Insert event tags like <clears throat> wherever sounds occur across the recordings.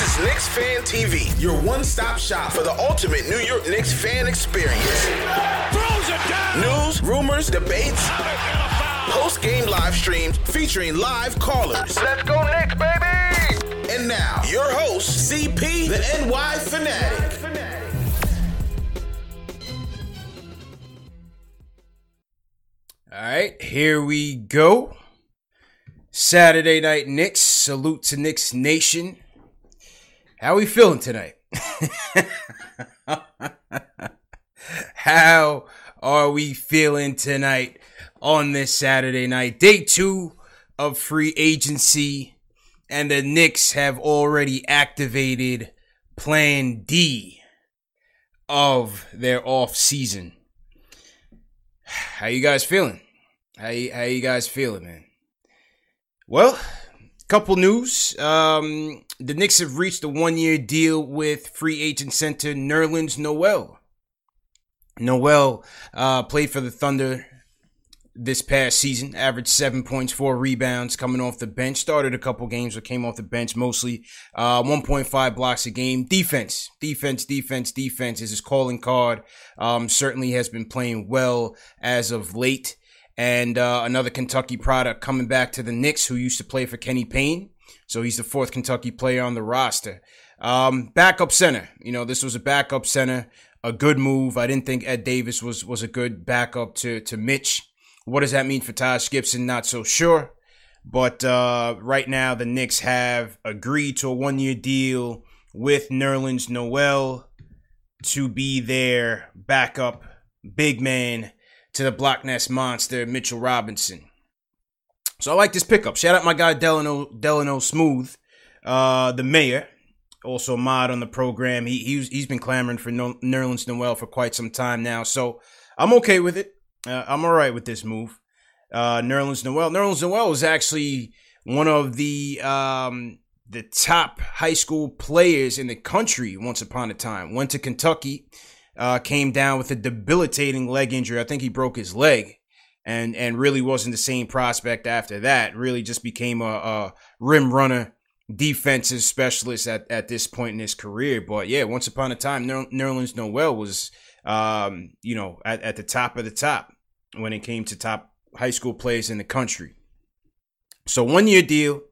This is Knicks Fan TV, your one-stop shop for the ultimate New York Knicks fan experience. News, rumors, debates, post-game live streams featuring live callers. Let's go Knicks, baby! And now, your host, CP, the NY Fanatic. All right, here we go. Saturday night Knicks. Salute to Knicks Nation. How are we feeling tonight? <laughs> How are we feeling tonight on this Saturday night? Day two of free agency, and the Knicks have already activated Plan D of their off season. How you guys feeling? How you, how you guys feeling, man? Well, couple news. Um, the Knicks have reached a one-year deal with free agent center Nerlens Noel. Noel uh, played for the Thunder this past season, averaged seven points, four rebounds, coming off the bench. Started a couple games, but came off the bench mostly. Uh, 1.5 blocks a game. Defense, defense, defense, defense is his calling card. Um, certainly has been playing well as of late. And uh, another Kentucky product coming back to the Knicks, who used to play for Kenny Payne. So he's the fourth Kentucky player on the roster. Um, backup center. You know, this was a backup center, a good move. I didn't think Ed Davis was was a good backup to to Mitch. What does that mean for Taj Gibson? Not so sure. But uh, right now, the Knicks have agreed to a one year deal with Nerlens Noel to be their backup big man to the Block Ness monster, Mitchell Robinson. So I like this pickup. Shout out my guy Delano, Delano Smooth, uh, the mayor, also mod on the program. He, he's, he's been clamoring for Nerlens Noel for quite some time now. So I'm okay with it. Uh, I'm all right with this move. Uh, Nerlens Noel. Nerlens Noel was actually one of the um, the top high school players in the country once upon a time. Went to Kentucky, uh, came down with a debilitating leg injury. I think he broke his leg, and and really wasn't the same prospect after that. Really just became a, a rim runner, defensive specialist at, at this point in his career. But yeah, once upon a time, Ner- Nerlens Noel was um, you know at, at the top of the top when it came to top high school players in the country. So one year deal,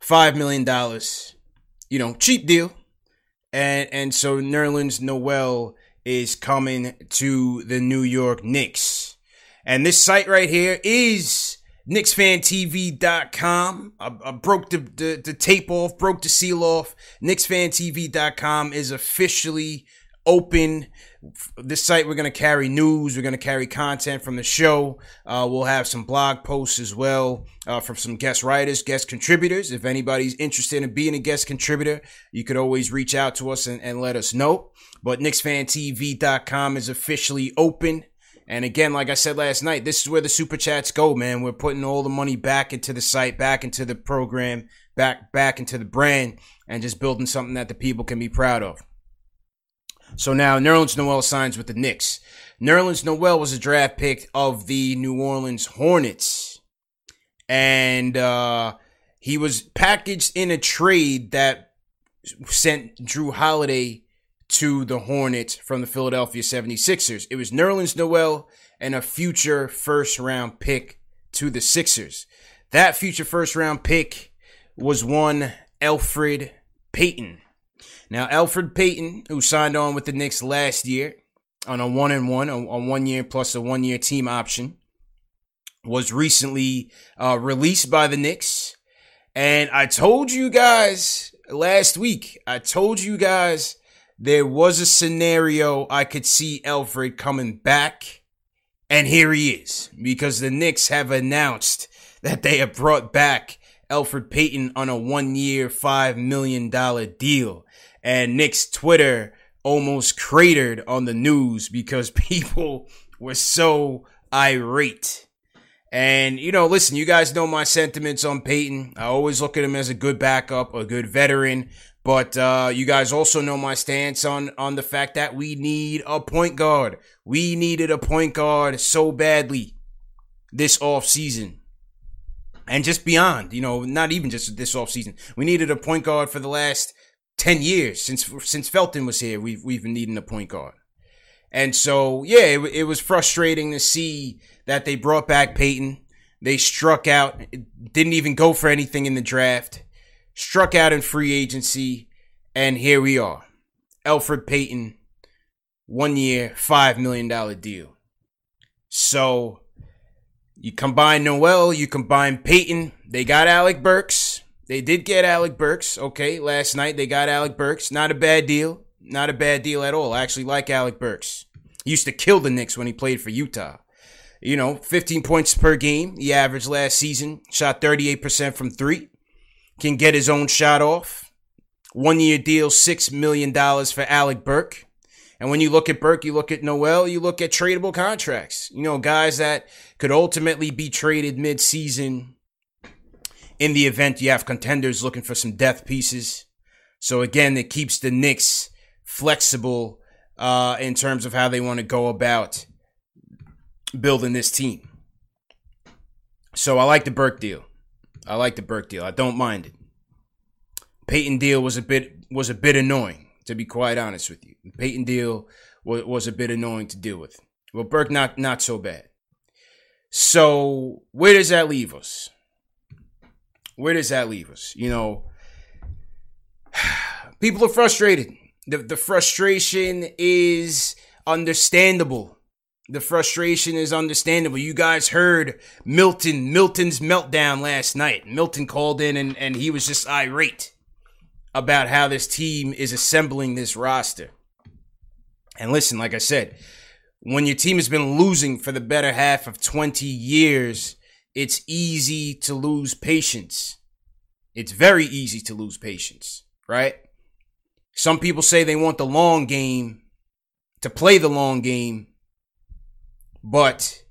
five million dollars, you know, cheap deal, and and so Nerlens Noel is coming to the New York Knicks, and this site right here is KnicksFanTV.com. I, I broke the, the the tape off, broke the seal off. KnicksFanTV.com is officially open. This site we're going to carry news we're going to carry content from the show. Uh, we'll have some blog posts as well uh, from some guest writers guest contributors. If anybody's interested in being a guest contributor you could always reach out to us and, and let us know. But knicksfantv.com is officially open and again like i said last night this is where the super chats go man we're putting all the money back into the site back into the program back back into the brand and just building something that the people can be proud of so now Nerlens Noel signs with the Knicks. Nerlens Noel was a draft pick of the New Orleans Hornets. And uh, he was packaged in a trade that sent Jrue Holiday to the Hornets from the Philadelphia 76ers. It was Nerlens Noel and a future first round pick to the Sixers. That future first round pick was one Elfrid Payton. Now, Elfrid Payton, who signed on with the Knicks last year on a one and one, on one year plus a one year team option, was recently uh, released by the Knicks. And I told you guys last week, I told you guys there was a scenario I could see Elfrid coming back. And here he is because the Knicks have announced that they have brought back Elfrid Payton on a one year, $5 million deal. And Knicks Twitter almost cratered on the news because <laughs> people were so irate. And, you know, listen, you guys know my sentiments on Payton. I always look at him as a good backup, a good veteran. But uh, you guys also know my stance on on the fact that we need a point guard. We needed a point guard so badly this off season. And just beyond, you know, not even just this off season. We needed a point guard for the last 10 years since since Felton was here. We've we've been needing a point guard. And so, yeah, it, it was frustrating to see that they brought back Payton. They struck out, didn't even go for anything in the draft, struck out in free agency, and here we are. Elfrid Payton, one year, $5 million deal. So you combine Noel, you combine Payton. They got Alec Burks. They did get Alec Burks. Okay, last night they got Alec Burks. Not a bad deal. Not a bad deal at all. I actually like Alec Burks. He used to kill the Knicks when he played for Utah. You know, 15 points per game, he averaged last season. Shot 38% from three. Can get his own shot off. One year deal, $6 million for Alec Burke. And when you look at Burke, you look at Noel, you look at tradable contracts. You know, guys that could ultimately be traded mid-season in the event you have contenders looking for some depth pieces. So again, it keeps the Knicks flexible uh, in terms of how they want to go about building this team. So I like the Burke deal. I like the Burke deal. I don't mind it. Payton deal was a bit was a bit annoying, to be quite honest with you. The Payton deal was, was a bit annoying to deal with. Well, Burke not not so bad. So where does that leave us? Where does that leave us? You know, <sighs> people are frustrated. The the frustration is understandable the frustration is understandable. You guys heard Milton, Milton's meltdown last night. Milton called in and, and he was just irate about how this team is assembling this roster. And listen, like I said, when your team has been losing for the better half of 20 years, it's easy to lose patience. It's very easy to lose patience, right? Some people say they want the long game, to play the long game, but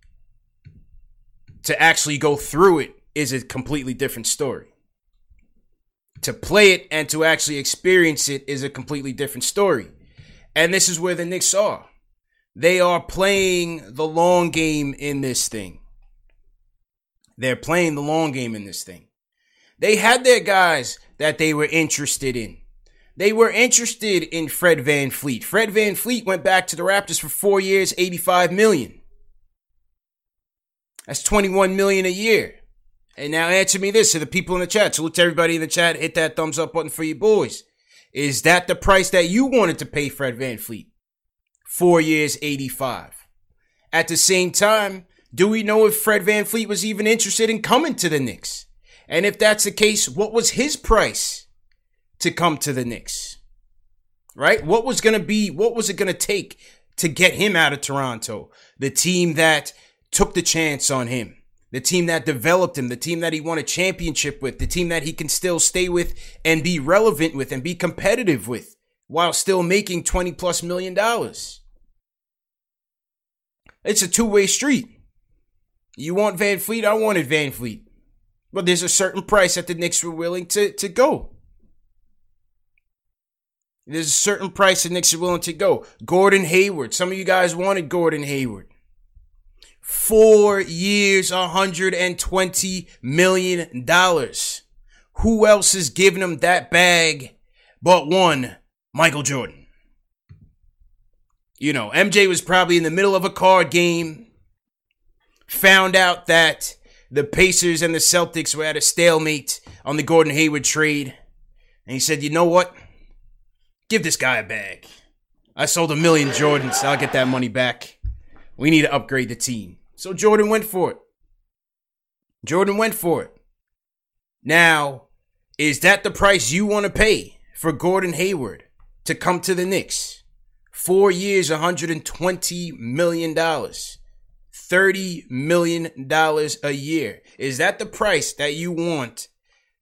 to actually go through it is a completely different story. To play it and to actually experience it is a completely different story. And this is where the Knicks are. They are playing the long game in this thing. They're playing the long game in this thing. They had their guys that they were interested in. They were interested in Fred VanVleet. Fred VanVleet went back to the Raptors for four years, 85 million. That's 21 million a year. And now answer me this to the people in the chat. Salute to everybody in the chat. Hit that thumbs up button for you boys. Is that the price that you wanted to pay Fred VanVleet? Four years, 85. At the same time, do we know if Fred VanVleet was even interested in coming to the Knicks? And if that's the case, what was his price to come to the Knicks? Right? What was going to be, what was it going to take to get him out of Toronto? The team that took the chance on him. The team that developed him, the team that he won a championship with, the team that he can still stay with and be relevant with and be competitive with while still making 20 plus million dollars. It's a two way street. You want VanVleet, I wanted VanVleet. But there's a certain price that the Knicks were willing to, to go. There's a certain price the Knicks are willing to go. Gordon Hayward. Some of you guys wanted Gordon Hayward. Four years, $120 million. who else is giving him that bag but one, Michael Jordan? You know, MJ was probably in the middle of a card game, found out that the Pacers and the Celtics were at a stalemate on the Gordon Hayward trade, and he said, You know what? Give this guy a bag. I sold a million Jordans. I'll get that money back. We need to upgrade the team. So Jordan went for it. Jordan went for it. Now, is that the price you want to pay for Gordon Hayward to come to the Knicks? Four years, $120 million. $30 million a year. Is that the price that you want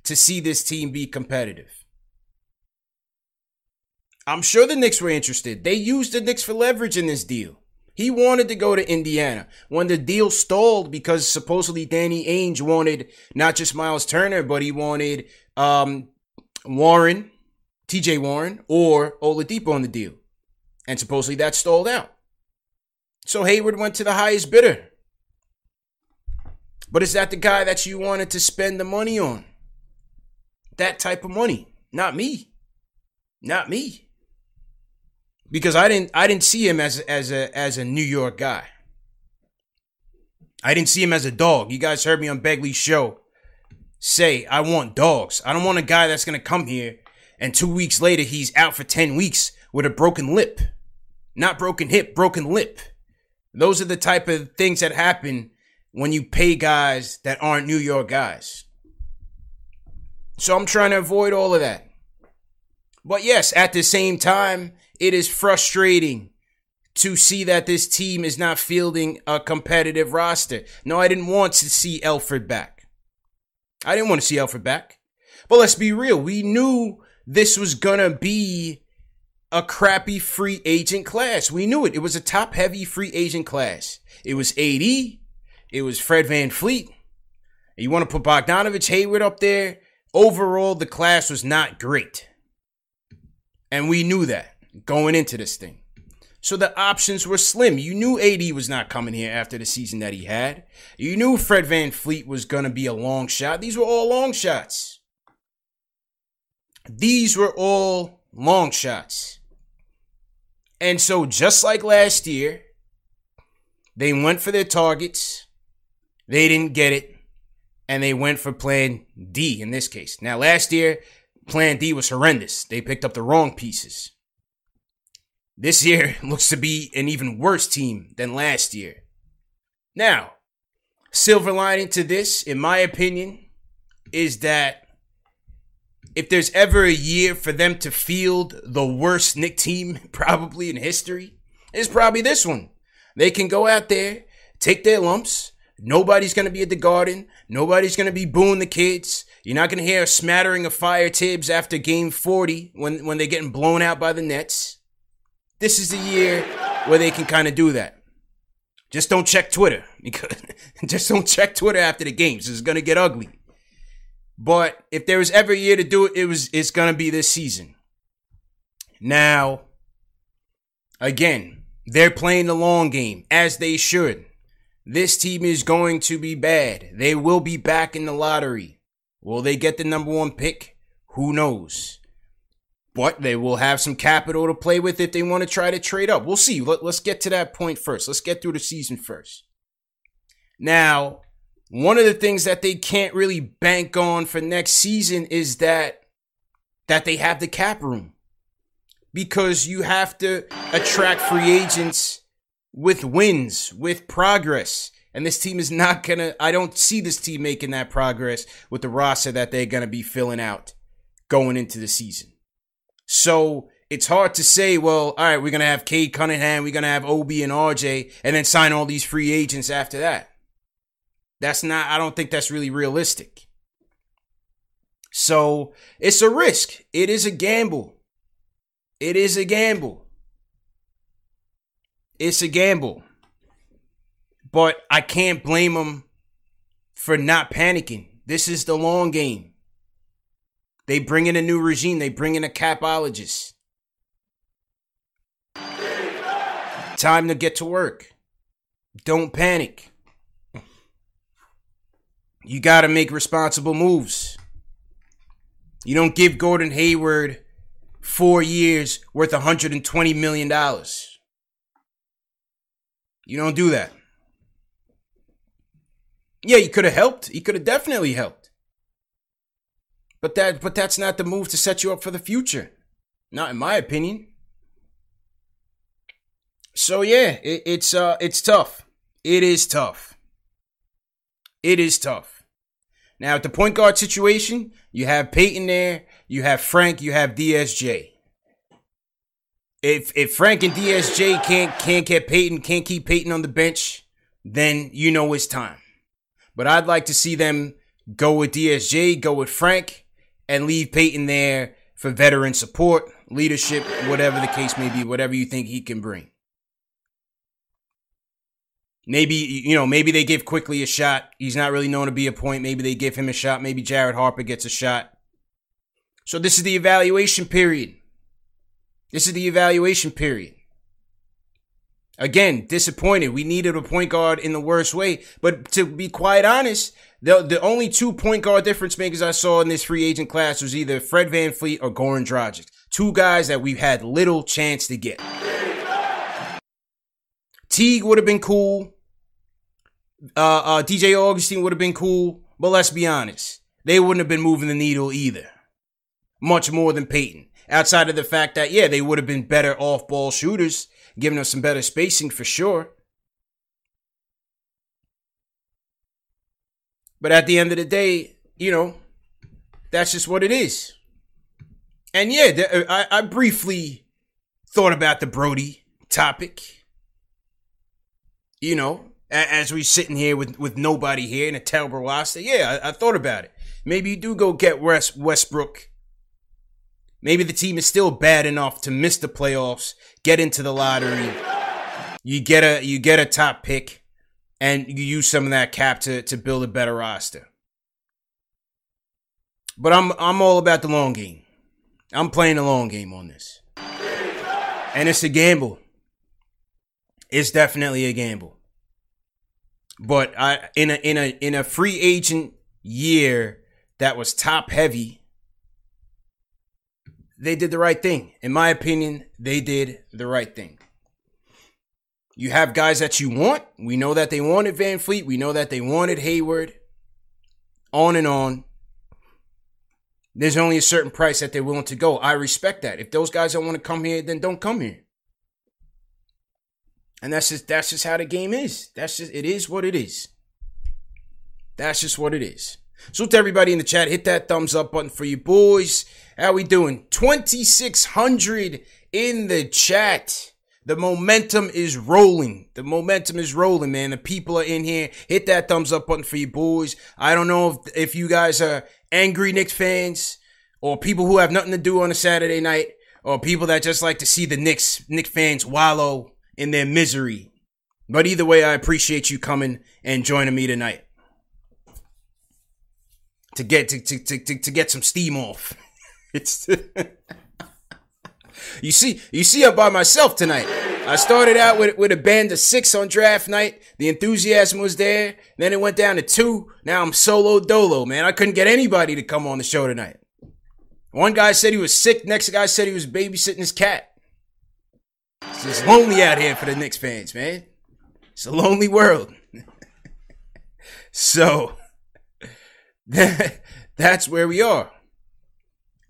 to see this team be competitive? I'm sure the Knicks were interested. They used the Knicks for leverage in this deal. He wanted to go to Indiana. When the deal stalled because supposedly Danny Ainge wanted not just Miles Turner, but he wanted um, Warren, TJ Warren, or Oladipo on the deal. And supposedly that stalled out. So Hayward went to the highest bidder. But is that the guy that you wanted to spend the money on? That type of money. Not me. Not me because I didn't I didn't see him as as a as a New York guy. I didn't see him as a dog. You guys heard me on Begley's show say I want dogs. I don't want a guy that's gonna come here and two weeks later he's out for ten weeks with a broken lip, not broken hip, broken lip. Those are the type of things that happen when you pay guys that aren't New York guys. So I'm trying to avoid all of that. But yes, at the same time, it is frustrating to see that this team is not fielding a competitive roster. No, I didn't want to see Elfrid back. I didn't want to see Elfrid back. But let's be real. We knew this was going to be a crappy free agent class. We knew it. It was a top heavy free agent class. It was AD. It was Fred VanVleet. You want to put Bogdanovich Hayward up there? Overall, the class was not great. And we knew that going into this thing. So the options were slim. You knew AD was not coming here after the season that he had. You knew Fred VanVleet was going to be a long shot. These were all long shots. These were all long shots. And so, just like last year, they went for their targets. They didn't get it. And they went for plan D in this case. Now, last year, plan D was horrendous. They picked up the wrong pieces. This year <laughs> looks to be an even worse team than last year. Now, silver lining to this, in my opinion, is that if there's ever a year for them to field the worst Knick team <laughs> probably in history, it's probably this one. They can go out there, take their lumps. Nobody's going to be at the garden. Nobody's going to be booing the kids. You're not going to hear a smattering of fire Thibs after game 40 when, when they're getting blown out by the Nets. This is the year where they can kind of do that. Just don't check Twitter <laughs> because just don't check Twitter after the games. It's gonna get ugly. But if there was ever a year to do it, it was it's gonna be this season. Now, again, they're playing the long game as they should. This team is going to be bad. They will be back in the lottery. Will they get the number one pick? Who knows? But they will have some capital to play with if they want to try to trade up. We'll see. Let, us get to that point first. Let's get through the season first. Now, one of the things that they can't really bank on for next season is that that they have the cap room. Because you have to attract free agents with wins, with progress. And this team is not going to, I don't see this team making that progress with the roster that they're going to be filling out going into the season. So it's hard to say, well, all right, we're going to have Cade Cunningham, we're going to have Obi and RJ, and then sign all these free agents after that. That's not, I don't think that's really realistic. So it's a risk. It is a gamble. It is a gamble. It's a gamble. But I can't blame them for not panicking. This is the long game. They bring in a new regime. They bring in a capologist. Time to get to work. Don't panic. You got to make responsible moves. You don't give Gordon Hayward four years worth $120 million. You don't do that. Yeah, he could have helped. He could have definitely helped. But that but that's not the move to set you up for the future. Not in my opinion. So yeah, it, it's uh it's tough. It is tough. It is tough. Now at the point guard situation, you have Payton there, you have Frank, you have DSJ. If if Frank and DSJ can't can't get Payton, can't keep Payton on the bench, then you know it's time. But I'd like to see them go with DSJ, go with Frank, and leave Payton there for veteran support, leadership, whatever the case may be, whatever you think he can bring. Maybe, you know, maybe they give Quickley a shot. He's not really known to be a point. Maybe they give him a shot. Maybe Jared Harper gets a shot. So this is the evaluation period. This is the evaluation period. Again, disappointed. We needed a point guard in the worst way. But to be quite honest, the the only two point guard difference makers I saw in this free agent class was either Fred VanVleet or Goran Dragic. Two guys that we've had little chance to get. Teague would have been cool. Uh, uh, DJ Augustin would have been cool. But let's be honest. They wouldn't have been moving the needle either. Much more than Payton. Outside of the fact that, yeah, they would have been better off ball shooters, giving us some better spacing for sure. But at the end of the day, you know, that's just what it is. And yeah, uh, I, I briefly thought about the Brodie topic. You know, as we're sitting here with, with nobody here in a terrible roster. Yeah, I, I thought about it. Maybe you do go get West, Westbrook. Maybe the team is still bad enough to miss the playoffs, get into the lottery. You get a you get a top pick and you use some of that cap to, to build a better roster. But I'm I'm all about the long game. I'm playing the long game on this. And it's a gamble. It's definitely a gamble. But I in a in a in a free agent year that was top heavy, they did the right thing. In my opinion, they did the right thing. You have guys that you want. We know that they wanted VanVleet. We know that they wanted Hayward. On and on. There's only a certain price that they're willing to go. I respect that. If those guys don't want to come here, then don't come here. And that's just that's just how the game is. That's just it is what it is. That's just what it is. So to everybody in the chat, hit that thumbs up button for you boys. How we doing? 2600 in the chat. The momentum is rolling. The momentum is rolling, man. The people are in here. Hit that thumbs up button for you boys. I don't know if, if you guys are angry Knicks fans or people who have nothing to do on a Saturday night or people that just like to see the Knicks, Knicks fans wallow in their misery. But either way, I appreciate you coming and joining me tonight to get to to to, to, to get some steam off. It's <laughs> You see, you see, I'm by myself tonight. I started out with with a band of six on draft night. The enthusiasm was there. Then it went down to two. Now I'm solo dolo, man. I couldn't get anybody to come on the show tonight. One guy said he was sick. Next guy said he was babysitting his cat. It's just lonely out here for the Knicks fans, man. It's a lonely world. <laughs> so <laughs> that's where we are.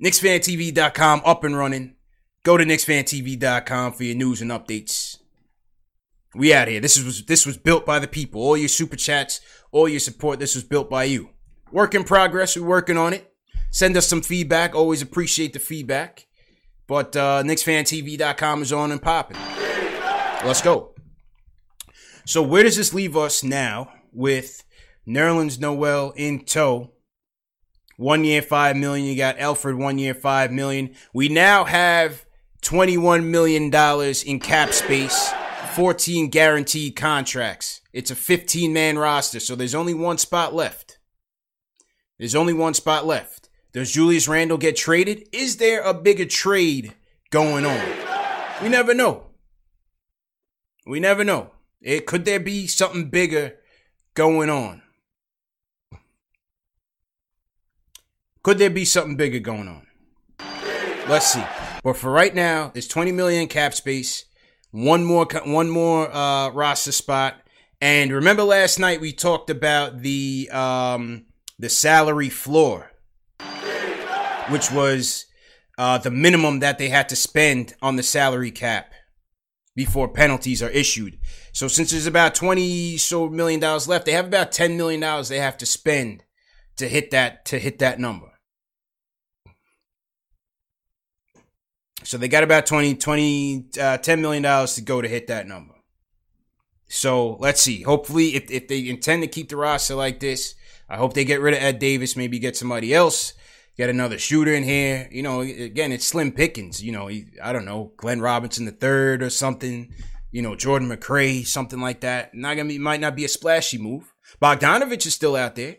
KnicksFanTV.com up and running. Go to KnicksFanTV.com for your news and updates. We out here. This was this was built by the people. All your super chats, all your support. This was built by you. Work in progress. We're working on it. Send us some feedback. Always appreciate the feedback. But uh, KnicksFanTV.com is on and popping. Let's go. So where does this leave us now with Nerlens Noel in tow? One year, five million. You got Elfrid, one year, five million. We now have $21 million in cap space, 14 guaranteed contracts. It's a 15 man roster, so there's only one spot left. There's only one spot left. Does Julius Randle get traded? Is there a bigger trade going on? We never know. We never know. It could there be something bigger going on? Could there be something bigger going on? Let's see. But for right now, there's 20 million cap space, one more one more uh, roster spot, and remember last night we talked about the um, the salary floor, which was uh, the minimum that they had to spend on the salary cap before penalties are issued. So since there's about 20 so million dollars left, they have about 10 million dollars they have to spend to hit that to hit that number. So they got about 20 20 uh, 10 million dollars to go to hit that number. So let's see. Hopefully if if they intend to keep the roster like this, I hope they get rid of Ed Davis, maybe get somebody else get another shooter in here. You know, again, it's slim pickings. You know, I don't know, Glenn Robinson the third or something. You know, Jordan McRae, something like that. Not gonna be, might not be a splashy move. Bogdanovich is still out there,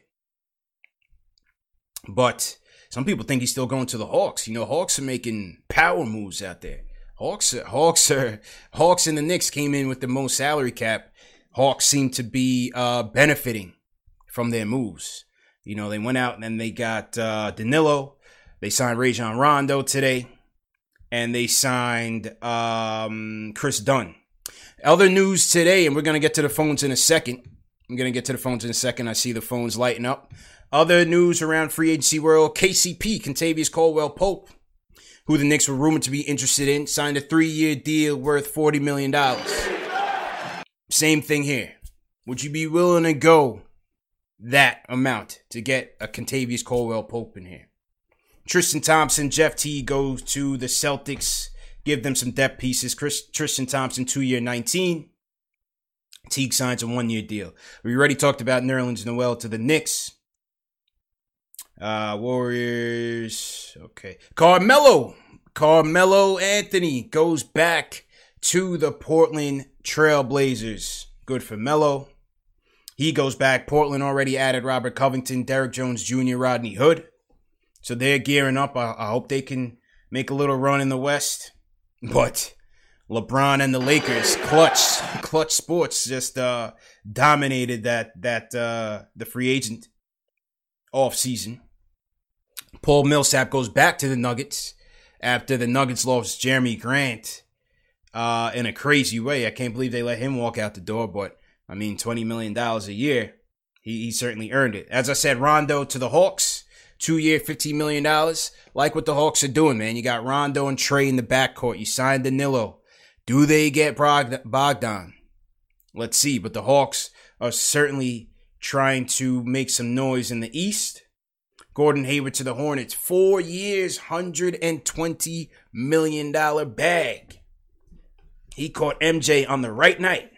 but some people think he's still going to the Hawks. You know, Hawks are making power moves out there. Hawks, Hawks are Hawks and the Knicks came in with the most salary cap. Hawks seem to be uh, benefiting from their moves. You know, they went out and they got uh, Danilo. They signed Rajon Rondo today. And they signed um, Kris Dunn. Other news today, and we're to get to the phones in a second. I'm to get to the phones in a second. I see the phones lighting up. Other news around free agency world KCP, Kentavious Caldwell Pope, who the Knicks were rumored to be interested in, signed a three year deal worth $40 million. Same thing here. Would you be willing to go that amount to get a Kentavious Caldwell Pope in here. Tristan Thompson, Jeff T goes to the Celtics, give them some depth pieces. Chris, Tristan Thompson, two year 19. Teague signs a one year deal. We already talked about Nerlens Noel to the Knicks. Uh, Warriors. Okay. Carmelo. Carmelo Anthony goes back to the Portland Trailblazers. Good for Melo. He goes back. Portland already added Robert Covington, Derrick Jones Jr., Rodney Hood. So they're gearing up. I, I hope they can make a little run in the West. But LeBron and the Lakers, clutch, clutch sports just uh, dominated that that uh, the free agent off season. Paul Millsap goes back to the Nuggets after the Nuggets lost Jerami Grant uh, in a crazy way. I can't believe they let him walk out the door, but I mean, $20 million a year. He, he certainly earned it. As I said, Rondo to the Hawks, two year, $15 million. Like what the Hawks are doing, man. You got Rondo and Trae in the backcourt. You signed Danilo. Do they get Bogdan? Let's see. But the Hawks are certainly trying to make some noise in the East. Gordon Hayward to the Hornets. Four years, $120 million bag. He caught MJ on the right night.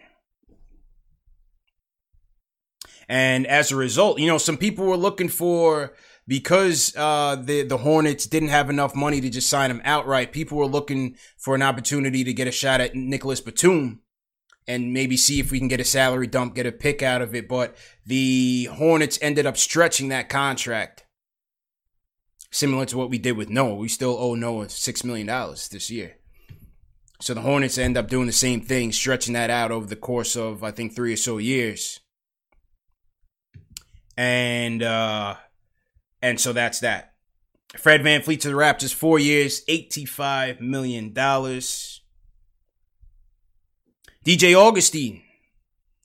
And as a result, you know, some people were looking for because uh, the the Hornets didn't have enough money to just sign him outright. People were looking for an opportunity to get a shot at Nicolas Batum and maybe see if we can get a salary dump, get a pick out of it. But the Hornets ended up stretching that contract, similar to what we did with Noah. We still owe Noah six million dollars this year. So the Hornets end up doing the same thing, stretching that out over the course of I think three or so years and uh, and so that's that. Fred VanVleet to the Raptors, four years, $85 million. DJ Augustin,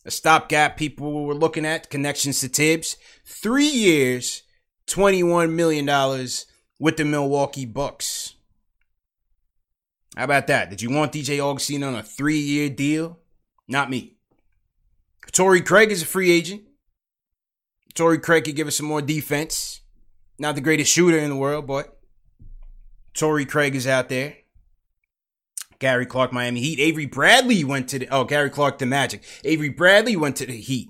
a stopgap people were looking at, connections to Thibs, three years, $21 million with the Milwaukee Bucks. How about that? Did you want DJ Augustin on a three year deal? Not me. Torrey Craig is a free agent. Torrey Craig could give us some more defense. Not the greatest shooter in the world, but Torrey Craig is out there. Gary Clark, Miami Heat. Avery Bradley went to the, oh, Gary Clark, the Magic. Avery Bradley went to the Heat.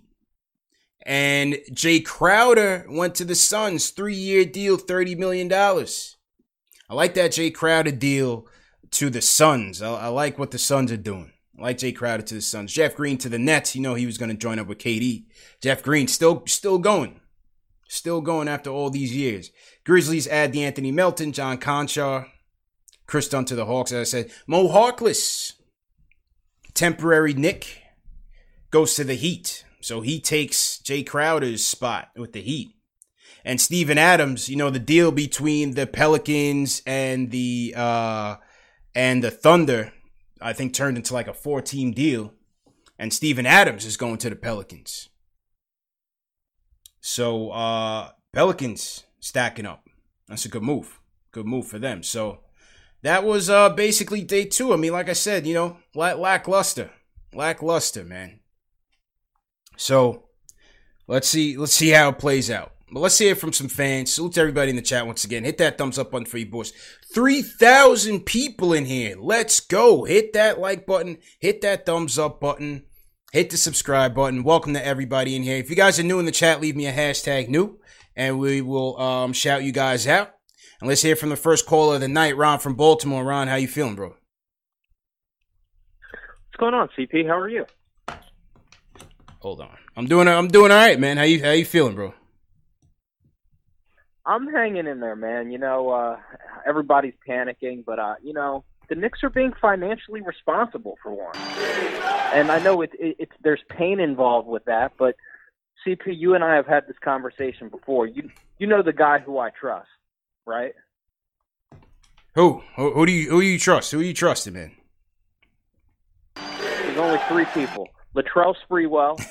And Jae Crowder went to the Suns. Three year deal, $30 million. I like that Jae Crowder deal to the Suns. I, I like what the Suns are doing like Jae Crowder to the Suns. Jeff Green to the Nets. You know he was going to join up with KD. Jeff Green still still going. Still going after all these years. Grizzlies add the Anthony Melton, John Konchar, Kris Dunn to the Hawks, as I said. Mo Harkless, temporary Knick, goes to the Heat. So he takes Jae Crowder's spot with the Heat. And Steven Adams, you know, the deal between the Pelicans and the uh and the Thunder, I think turned into like a four team deal. And Steven Adams is going to the Pelicans. So uh Pelicans stacking up. That's a good move. Good move for them. So that was uh basically day two. I mean, like I said, you know, lackluster. Lackluster, man. So let's see, let's see how it plays out. But let's hear from some fans. Salute to everybody in the chat once again. Hit that thumbs up button for you boys. 3,000 people in here. Let's go. Hit that like button. Hit that thumbs up button. Hit the subscribe button. Welcome to everybody in here. If you guys are new in the chat, leave me a hashtag new and we will um, shout you guys out. And let's hear from the first caller of the night, Ron from Baltimore. Ron, how you feeling, bro? What's going on, CP? How are you? Hold on. I'm doing I'm doing all right, man. How you how you feeling, bro? I'm hanging in there, man. You know, uh everybody's panicking, but uh, you know, the Knicks are being financially responsible for one. And I know it, it, it's there's pain involved with that, but CP, you and I have had this conversation before. You you know the guy who I trust, right? Who? Who, who do you who do you trust? Who are you trusting, man? There's only three people: Latrell Sprewell,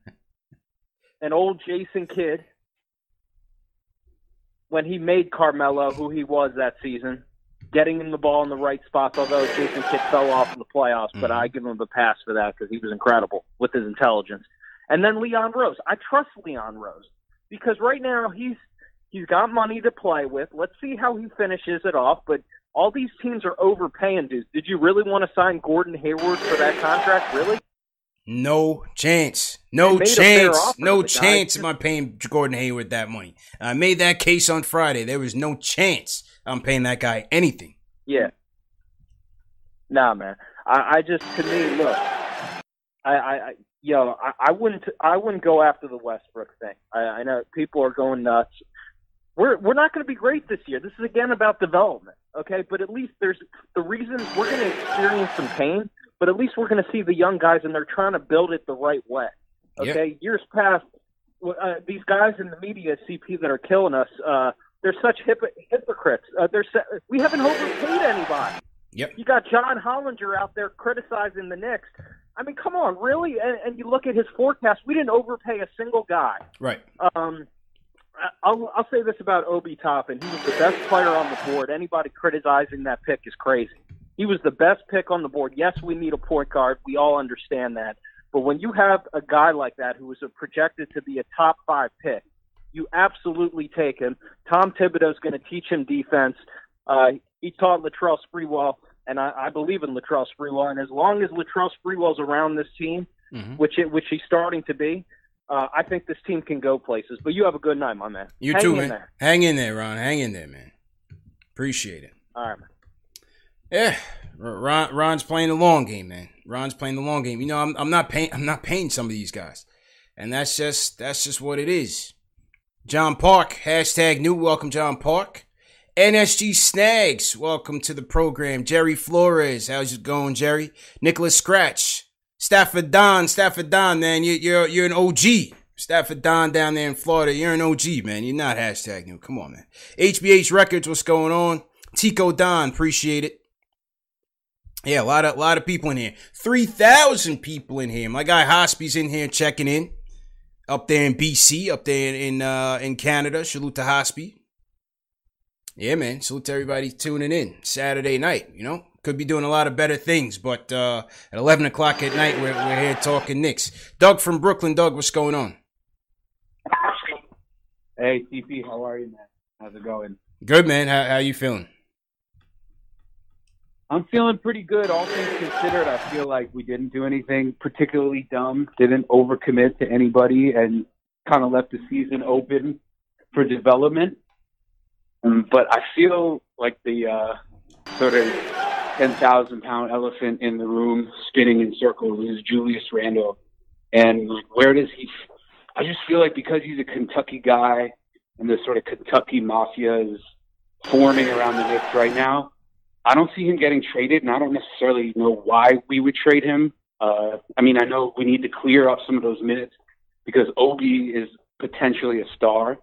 <laughs> an old Jason Kidd, when he made Carmelo who he was that season, getting him the ball in the right spots. Although Jason Kidd fell off in the playoffs, mm-hmm. but I give him a pass for that because he was incredible with his intelligence. And then Leon Rose. I trust Leon Rose because right now he's he's got money to play with. Let's see how he finishes it off. But all these teams are overpaying dudes. Did you really want to sign Gordon Hayward for that contract? Really? No chance. No chance. No chance am I paying Gordon Hayward that money. I made that case on Friday. There was no chance I'm paying that guy anything. Yeah. Nah, man. I, I just to me look. I, I, yo, I, I wouldn't, I wouldn't go after the Westbrook thing. I, I know people are going nuts. We're we're not going to be great this year. This is again about development, okay? But at least there's the reason we're going to experience some pain, but at least we're going to see the young guys and they're trying to build it the right way. Okay, yep. years past, uh, these guys in the media, CP, that are killing us, uh, they're such hip- hypocrites. Uh, they're we haven't overpaid anybody. Yep. You got John Hollinger out there criticizing the Knicks. I mean, come on, really? And, and you look at his forecast. We didn't overpay a single guy. Right. Um, I'll I'll say this about Obi Toppin. He was the best player on the board. Anybody criticizing that pick is crazy. He was the best pick on the board. Yes, we need a point guard. We all understand that. But when you have a guy like that who was projected to be a top five pick, you absolutely take him. Tom Thibodeau's going to teach him defense. Uh, he taught Latrell Sprewell and I, I believe in Latrell Sprewell. And as long as Latrell Sprewell's around this team, mm-hmm. which it, which he's starting to be, uh, I think this team can go places. But you have a good night, my man. You Hang too, man. There. Hang in there, Ron. Hang in there, man. Appreciate it. All right, man. Yeah, Ron, Ron's playing the long game, man. Ron's playing the long game. You know, I'm, I'm not paying. I'm not paying some of these guys, and that's just that's just what it is. John Park hashtag new welcome John Park. NSG Snags, welcome to the program. Jerry Flores, how's it going, Jerry? Nicholas Scratch, Stafford Don, Stafford Don, man, you, you're you're an OG. Stafford Don down there in Florida, you're an OG, man. You're not hashtag new. Come on, man. HBH Records, what's going on? Tico Don, appreciate it. Yeah, a lot of a lot of people in here. Three thousand people in here. My guy Hospy's in here checking in. Up there in BC, up there in uh in Canada. Salute to Hospy. Yeah, man. Salute to everybody tuning in. Saturday night, you know, could be doing a lot of better things, but uh, at 11 o'clock at night, we're, we're here talking Knicks. Doug from Brooklyn. Doug, what's going on? Hey, CP, how are you, man? How's it going? Good, man. How, how you feeling? I'm feeling pretty good. All things considered, I feel like we didn't do anything particularly dumb, didn't overcommit to anybody, and kind of left the season open for development. Um, but I feel like the uh, sort of 10,000 pound elephant in the room spinning in circles is Julius Randle. And where does he? I just feel like because he's a Kentucky guy and the sort of Kentucky mafia is forming around the Knicks right now, I don't see him getting traded, and I don't necessarily know why we would trade him. Uh, I mean, I know we need to clear up some of those minutes because Obi is potentially a star,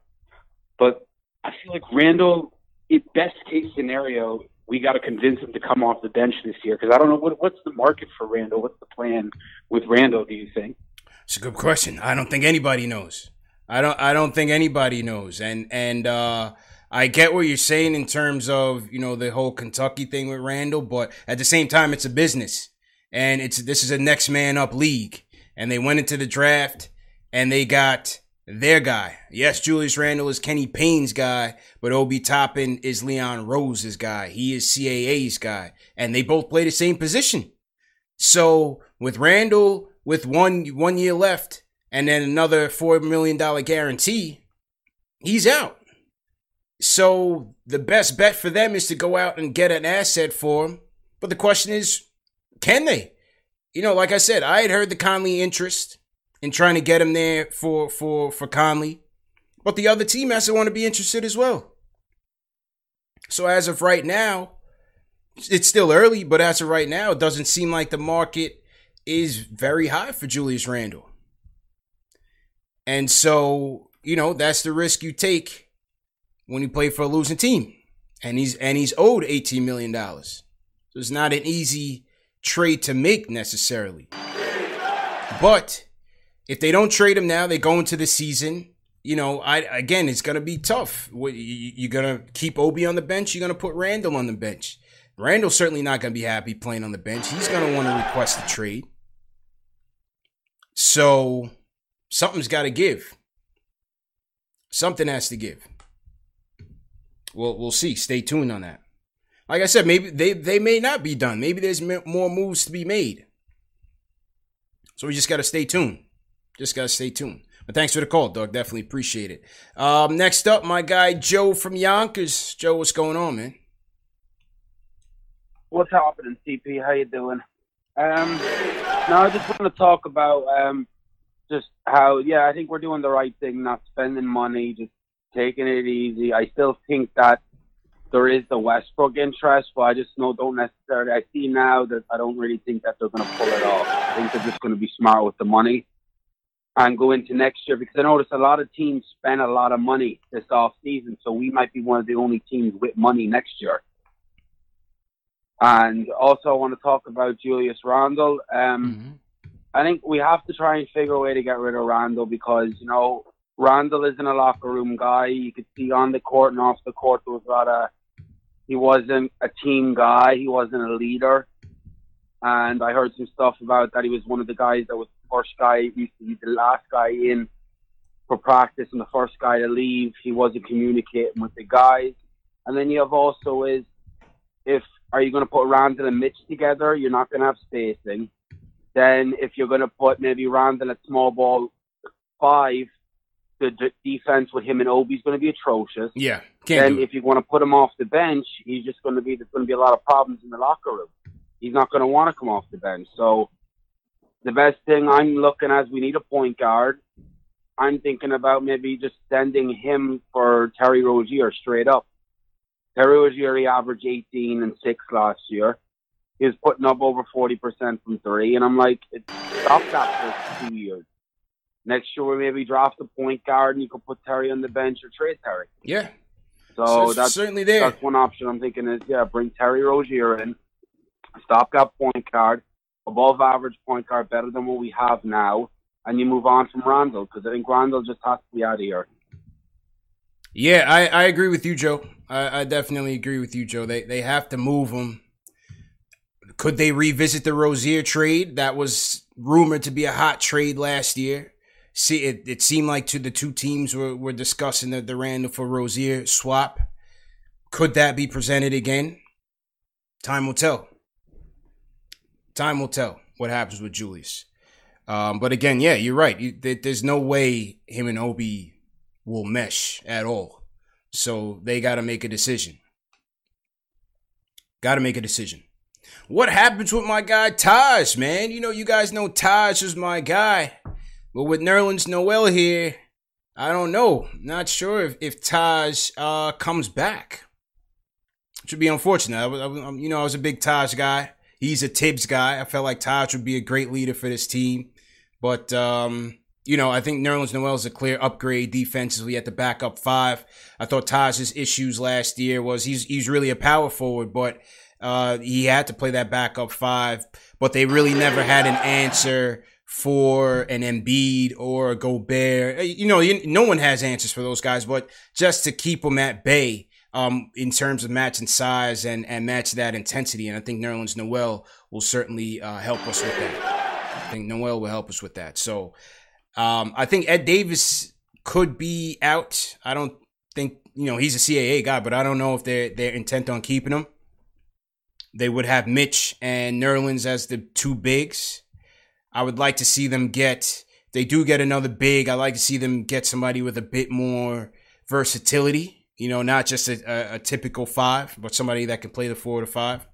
But I feel like Randle, in best case scenario, we got to convince him to come off the bench this year because I don't know what what's the market for Randle. What's the plan with Randle? Do you think? It's a good question. I don't think anybody knows. I don't. I don't think anybody knows. And and uh, I get what you're saying in terms of you know the whole Kentucky thing with Randle, but at the same time, it's a business, and it's this is a next man up league, and they went into the draft and they got their guy. Yes, Julius Randle is Kenny Payne's guy, but Obi Toppin is Leon Rose's guy. He is CAA's guy, and they both play the same position. So with Randle with one one year left and then another four million dollar guarantee, he's out. So the best bet for them is to go out and get an asset for him. But the question is, can they? You know, like I said, I had heard the Conley interest in trying to get him there for for for Conley, but the other team has to want to be interested as well. So as of right now, it's still early, but as of right now, it doesn't seem like the market is very high for Julius Randle. And so, you know, that's the risk you take when you play for a losing team. And he's and he's owed 18 million dollars. So it's not an easy trade to make necessarily. But if they don't trade him now, they go into the season. You know, I again, it's gonna be tough. You're gonna keep Obi on the bench. You're gonna put Randle on the bench. Randle's certainly not gonna be happy playing on the bench. He's gonna want to request a trade. So something's got to give. Something has to give. Well, we'll see. Stay tuned on that. Like I said, maybe they they may not be done. Maybe there's more moves to be made. So we just got to stay tuned. Just got to stay tuned. But thanks for the call, Doug. Definitely appreciate it. Um, next up, my guy Joe from Yonkers. Joe, what's going on, man? What's happening, CP? How you doing? Um, no, I just want to talk about um, just how, yeah, I think we're doing the right thing, not spending money, just taking it easy. I still think that there is the Westbrook interest, but I just know don't necessarily. I see now that I don't really think that they're going to pull it off. I think they're just going to be smart with the money and go into next year because I notice a lot of teams spend a lot of money this off season, so we might be one of the only teams with money next year. And also, I want to talk about Julius Randle. Um, mm-hmm. I think we have to try and figure a way to get rid of Randle because you know Randle isn't a locker room guy. You could see on the court and off the court there was a lot of he wasn't a team guy. He wasn't a leader. And I heard some stuff about that he was one of the guys that was the first guy, used to be the last guy in for practice and the first guy to leave. He wasn't communicating with the guys. And then you have also is if are you going to put Randle and Mitch together? You're not going to have spacing. Then if you're going to put maybe Randle at small ball five, the d- defense with him and Obi is going to be atrocious. Yeah. then if you want to put him off the bench, he's just going to be there's going to be a lot of problems in the locker room. He's not going to want to come off the bench. So the best thing I'm looking at is we need a point guard. I'm thinking about maybe just sending him for Terry Rozier straight up. Terry Rozier he averaged 18 and six last year. He was putting up over 40% from three, and I'm like, stop that for two years. Next year, we maybe draft a point guard, and you could put Terry on the bench or trade Terry. Yeah. So, so that's certainly there. That's one option I'm thinking is yeah, bring Terry Rozier in, stopgap point guard, above average point guard, better than what we have now, and you move on from Randle because I think Randle just has to be out of here. Yeah, I, I agree with you, Joe. I, I definitely agree with you, Joe. They they have to move him. Could they revisit the Rozier trade? That was rumored to be a hot trade last year. See, it, it seemed like to the two teams were, were discussing the, the Randle for Rozier swap. Could that be presented again? Time will tell time will tell what happens with Julius. Um, but again, yeah, you're right. You, there's no way him and Obi will mesh at all. So they got to make a decision. Got to make a decision. What happens with my guy Taj, man? You know, you guys know Taj is my guy. But with Nerlens Noel here, I don't know. Not sure if, if Taj uh, comes back. Which would be unfortunate. I, I, you know, I was a big Taj guy. He's a Thibs guy. I felt like Taj would be a great leader for this team. But um, you know, I think Nerlens Noel is a clear upgrade defensively at the backup five. I thought Taj's issues last year was he's he's really a power forward, but uh, he had to play that backup five. But they really never had an answer for an Embiid or a Gobert. Uh, you know, no one has answers for those guys, but just to keep them at bay. Um, in terms of matching size and, and match that intensity. And I think Nerlens Noel will certainly uh, help us with that. I think Noel will help us with that. So um, I think Ed Davis could be out. I don't think you know he's a CAA guy, but I don't know if they're they're intent on keeping him. They would have Mitch and Nerlens as the two bigs. I would like to see them get. They do get another big. I like to see them get somebody with a bit more versatility. You know, not just a, a, a typical five, but somebody that can play the four to five.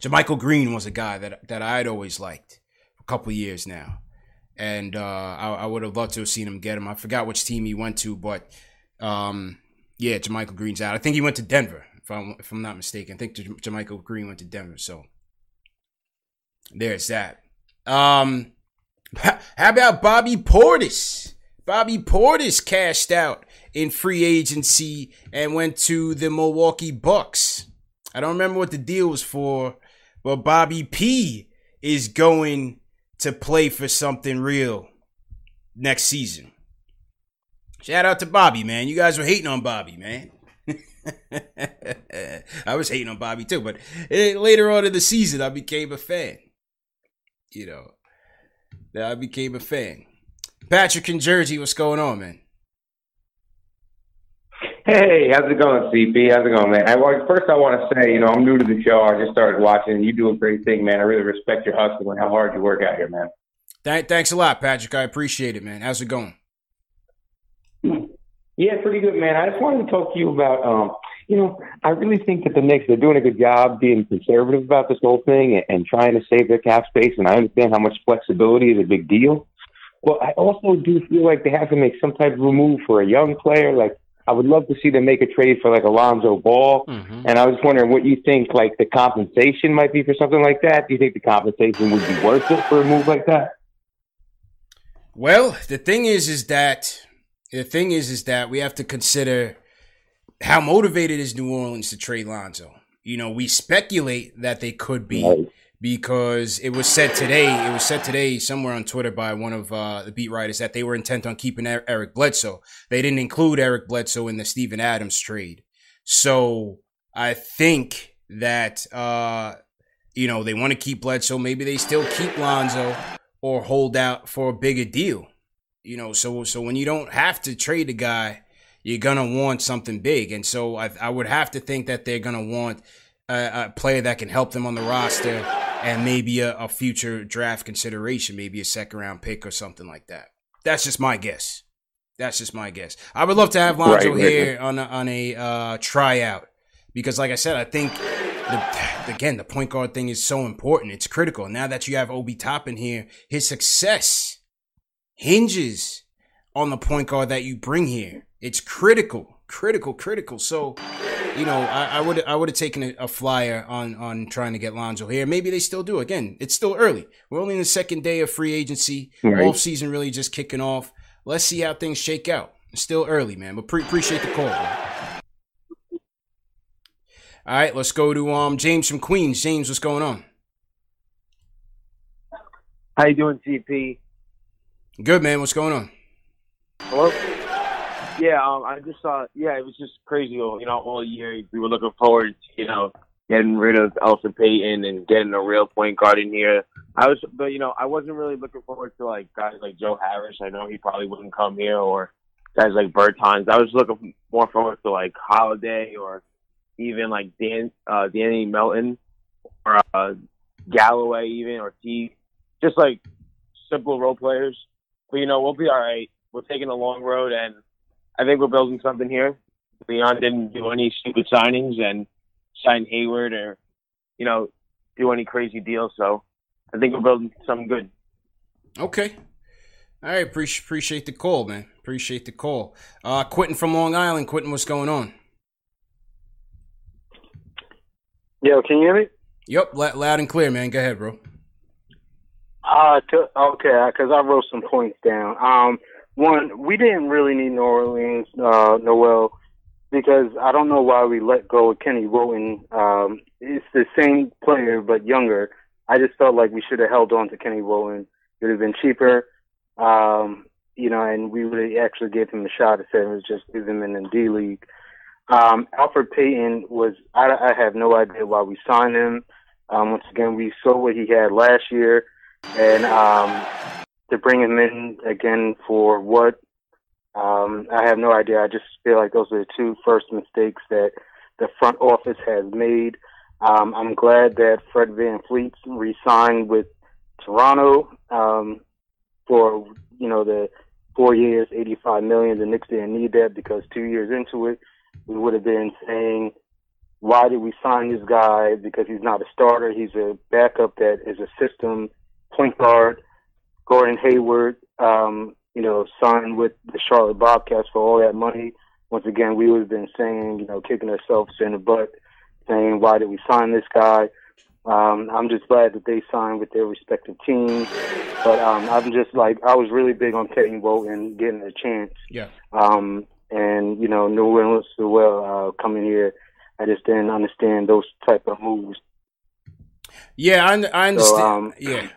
JaMychal Green was a guy that that I'd always liked for a couple years now and uh, I, I would have loved to have seen him get him. I forgot which team he went to, but um, yeah, JaMychal Green's out. I think he went to Denver, if I'm if I'm not mistaken. I think JaMychal Green went to Denver. So there's that. Um, how about Bobby Portis? Bobby Portis cashed out in free agency and went to the Milwaukee Bucks. I don't remember what the deal was for, but Bobby P is going to play for something real next season. Shout out to Bobby, man. You guys were hating on Bobby, man. <laughs> I was hating on Bobby too, but later on in the season, I became a fan. You know, that I became a fan. Patrick in Jersey, what's going on, man? Hey, how's it going, CP? How's it going, man? I, well, first, I want to say, you know, I'm new to the show. I just started watching. You do a great thing, man. I really respect your hustle and how hard you work out here, man. Th- thanks a lot, Patrick. I appreciate it, man. How's it going? <clears throat> Yeah, pretty good, man. I just wanted to talk to you about, um, you know, I really think that the Knicks they're doing a good job being conservative about this whole thing and, and trying to save their cap space. And I understand how much flexibility is a big deal. But I also do feel like they have to make some type of move for a young player, like I would love to see them make a trade for like Alonzo Ball. Mm-hmm. And I was wondering what you think like the compensation might be for something like that. Do you think the compensation would be worth it for a move like that? Well, the thing is, is that the thing is, is that we have to consider how motivated is New Orleans to trade Lonzo. You know, we speculate that they could be. Right because it was said today, it was said today somewhere on Twitter by one of uh, the beat writers that they were intent on keeping Eric Bledsoe. They didn't include Eric Bledsoe in the Steven Adams trade. So I think that, uh, you know, they want to keep Bledsoe. Maybe they still keep Lonzo or hold out for a bigger deal. You know, so so when you don't have to trade a guy, you're gonna want something big, and so I, I would have to think that they're gonna want a, a player that can help them on the roster and maybe a, a future draft consideration, maybe a second round pick or something like that. That's just my guess. That's just my guess. I would love to have Lonzo right, here on a, on a uh, tryout because, like I said, I think the, again the point guard thing is so important. It's critical. Now that you have Obi Toppin here, his success hinges on the point guard that you bring here. It's critical, critical, critical. So you know, I would I would have taken a, a, flyer on on trying to get Lonzo here. Maybe they still do. Again, it's still early. We're only in the second day of free agency. Right. Off season really just kicking off. Let's see how things shake out. It's still early, man. But pre- appreciate the call. Man. All right, let's go to um James from Queens. James, what's going on? How you doing, CP? Good, man. What's going on? Hello. Yeah, um, I just saw. Yeah, it was just crazy. You know, all year we were looking forward to you know getting rid of Elfrid Payton and getting a real point guard in here. I was, but you know, I wasn't really looking forward to like guys like Joe Harris. I know he probably wouldn't come here, or guys like Bertans. I was looking more forward to like Holiday or even like Dan, uh, Danny Melton or uh, Galloway, even or T. Just like simple role players. But you know, we'll be all right. We're taking a long road, and I think we're building something here. Leon didn't do any stupid signings and sign Hayward or, you know, do any crazy deals. So I think we're building something good. Okay. All right. Appreciate appreciate the call, man. Appreciate the call. Uh, Quentin from Long Island. Quentin, what's going on? Yo, can you hear me? Yep, loud and clear, man. Go ahead, bro. Uh, to, okay, because I wrote some points down. Um, one, we didn't really need Nerlens, uh, Noel, because I don't know why we let go of Kenny Wooten. Um, it's the same player but younger. I just felt like we should have held on to Kenny Wooten. It would have been cheaper, um, you know, and we would have actually gave him a shot instead of just leave him in the D League. Um, Elfrid Payton was, I, I have no idea why we signed him. Um, once again, we saw what he had last year, and um, to bring him in again for what um, I have no idea. I just feel like those are the two first mistakes that the front office has made. Um, I'm glad that Fred VanVleet re-signed with Toronto um, for you know the four years, 85 million. The Knicks didn't need that because two years into it, we would have been saying, why did we sign this guy? Because he's not a starter. He's a backup that is a system point guard. Gordon Hayward, um, you know, signed with the Charlotte Bobcats for all that money. Once again, we would have been saying, you know, kicking ourselves in the butt, saying, why did we sign this guy? Um, I'm just glad that they signed with their respective teams. But um, I'm just like, I was really big on Kenny and getting a chance. Yeah. Um, and, you know, Nerlens as well uh, coming here. I just didn't understand those type of moves. Yeah, I, I understand. So, um, yeah.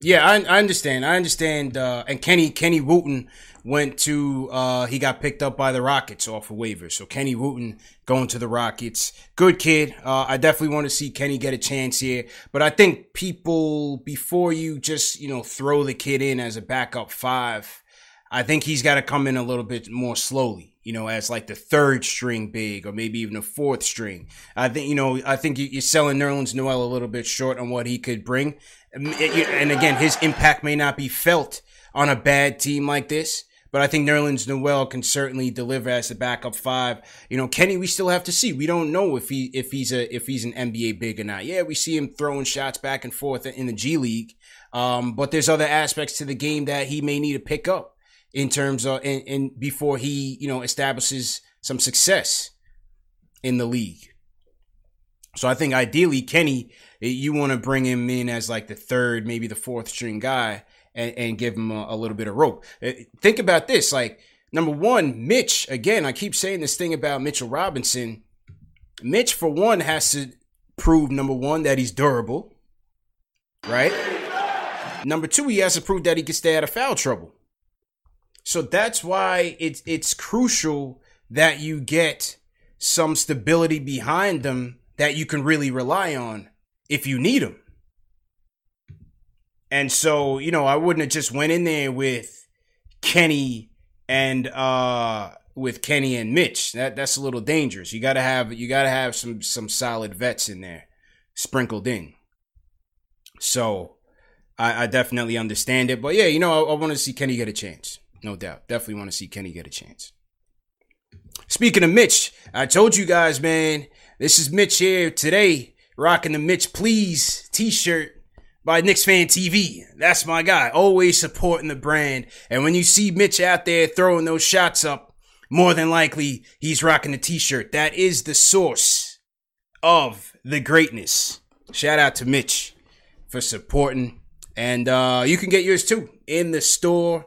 Yeah, I, I understand. I understand. Uh, and Kenny Kenny Wooten went to uh, he got picked up by the Rockets off of waivers. So Kenny Wooten going to the Rockets, good kid. Uh, I definitely want to see Kenny get a chance here. But I think people before you just you know throw the kid in as a backup five, I think he's got to come in a little bit more slowly. You know, as like the third string big, or maybe even a fourth string. I think you know. I think you're selling Nerlens Noel a little bit short on what he could bring. And again, his impact may not be felt on a bad team like this. But I think Nerlens Noel can certainly deliver as a backup five. You know, Kenny, we still have to see. We don't know if he if he's a if he's an NBA big or not. Yeah, we see him throwing shots back and forth in the G League. Um, but there's other aspects to the game that he may need to pick up in terms of and, and before he you know establishes some success in the league. So I think ideally Kenny, you want to bring him in as like the third, maybe the fourth string guy, and, and give him a, a, little bit of rope. Uh, think about this: like number one, Mitch. Again, I keep saying this thing about Mitchell Robinson. Mitch, for one, has to prove number one that he's durable, right? Number two, he has to prove that he can stay out of foul trouble. So that's why it's it's crucial that you get some stability behind them that you can really rely on if you need them. And so, you know, I wouldn't have just went in there with Kenny and uh with Kenny and Mitch. That that's a little dangerous. You gotta have you gotta have some some solid vets in there sprinkled in. So I, I definitely understand it. But yeah, you know, I, I want to see Kenny get a chance no doubt. Definitely want to see Kenny get a chance. Speaking of Mitch, I told you guys, man, this is Mitch here today, rocking the Mitch Please t-shirt by Knicks Fan TV. That's my guy, always supporting the brand. And when you see Mitch out there throwing those shots up, more than likely he's rocking the t-shirt. That is the source of the greatness. Shout out to Mitch for supporting. And uh, you can get yours too in the store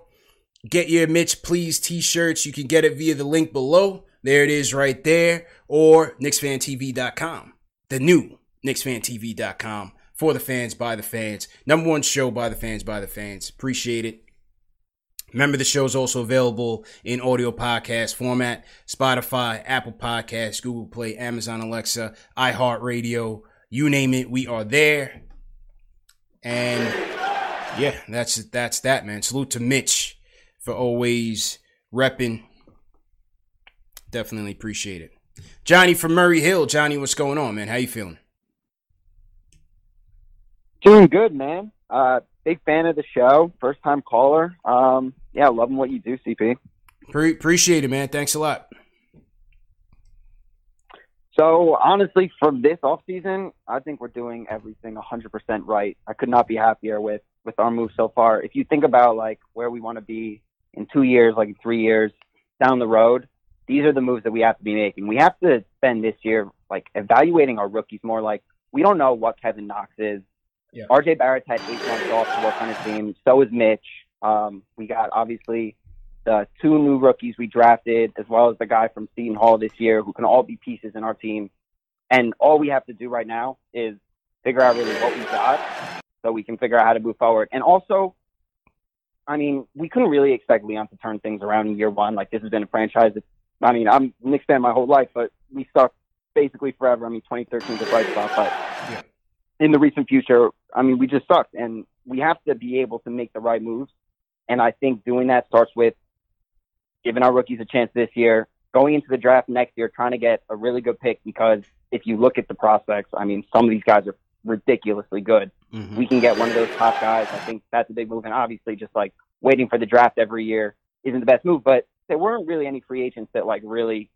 Get your Mitch Please t-shirts. You can get it via the link below. There it is right there. Or KnicksFanTV.com. The new KnicksFanTV.com. For the fans, by the fans. Number one show by the fans, by the fans. Appreciate it. Remember, the show is also available in audio podcast format Spotify, Apple Podcasts, Google Play, Amazon Alexa, iHeartRadio, you name it, we are there. And yeah, that's that's that, man. Salute to Mitch for always repping. Definitely appreciate it. Johnny from Murray Hill. Johnny, what's going on, man? How you feeling? Doing good, man. Uh, big fan of the show. First time caller. Um, yeah, loving what you do, CP. Pre- appreciate it, man. Thanks a lot. So honestly, from this off season, I think we're doing everything 100% right. I could not be happier with with our move so far. If you think about like where we want to be in two years, like in three years down the road, these are the moves that we have to be making. We have to spend this year like evaluating our rookies more. Like we don't know what Kevin Knox is Yeah. RJ Barrett had eight months off to work on his team. So is Mitch. Um, we got obviously the two new rookies we drafted, as well as the guy from Seton Hall this year, who can all be pieces in our team. And all we have to do right now is figure out really what we got, so we can figure out how to move forward. And also, I mean, we couldn't really expect Leon to turn things around in year one. Like this has been a franchise. That, I mean, I'm Knicks fan my whole life, but we stuck basically forever. I mean, 2013 is a bright spot, but yeah. in the recent future, I mean, we just sucked, and we have to be able to make the right moves. And I think doing that starts with giving our rookies a chance this year, going into the draft next year, trying to get a really good pick. Because if you look at the prospects, I mean, some of these guys are ridiculously good. Mm-hmm. We can get one of those top guys. I think that's a big move. And obviously, just like waiting for the draft every year isn't the best move. But there weren't really any free agents that like really,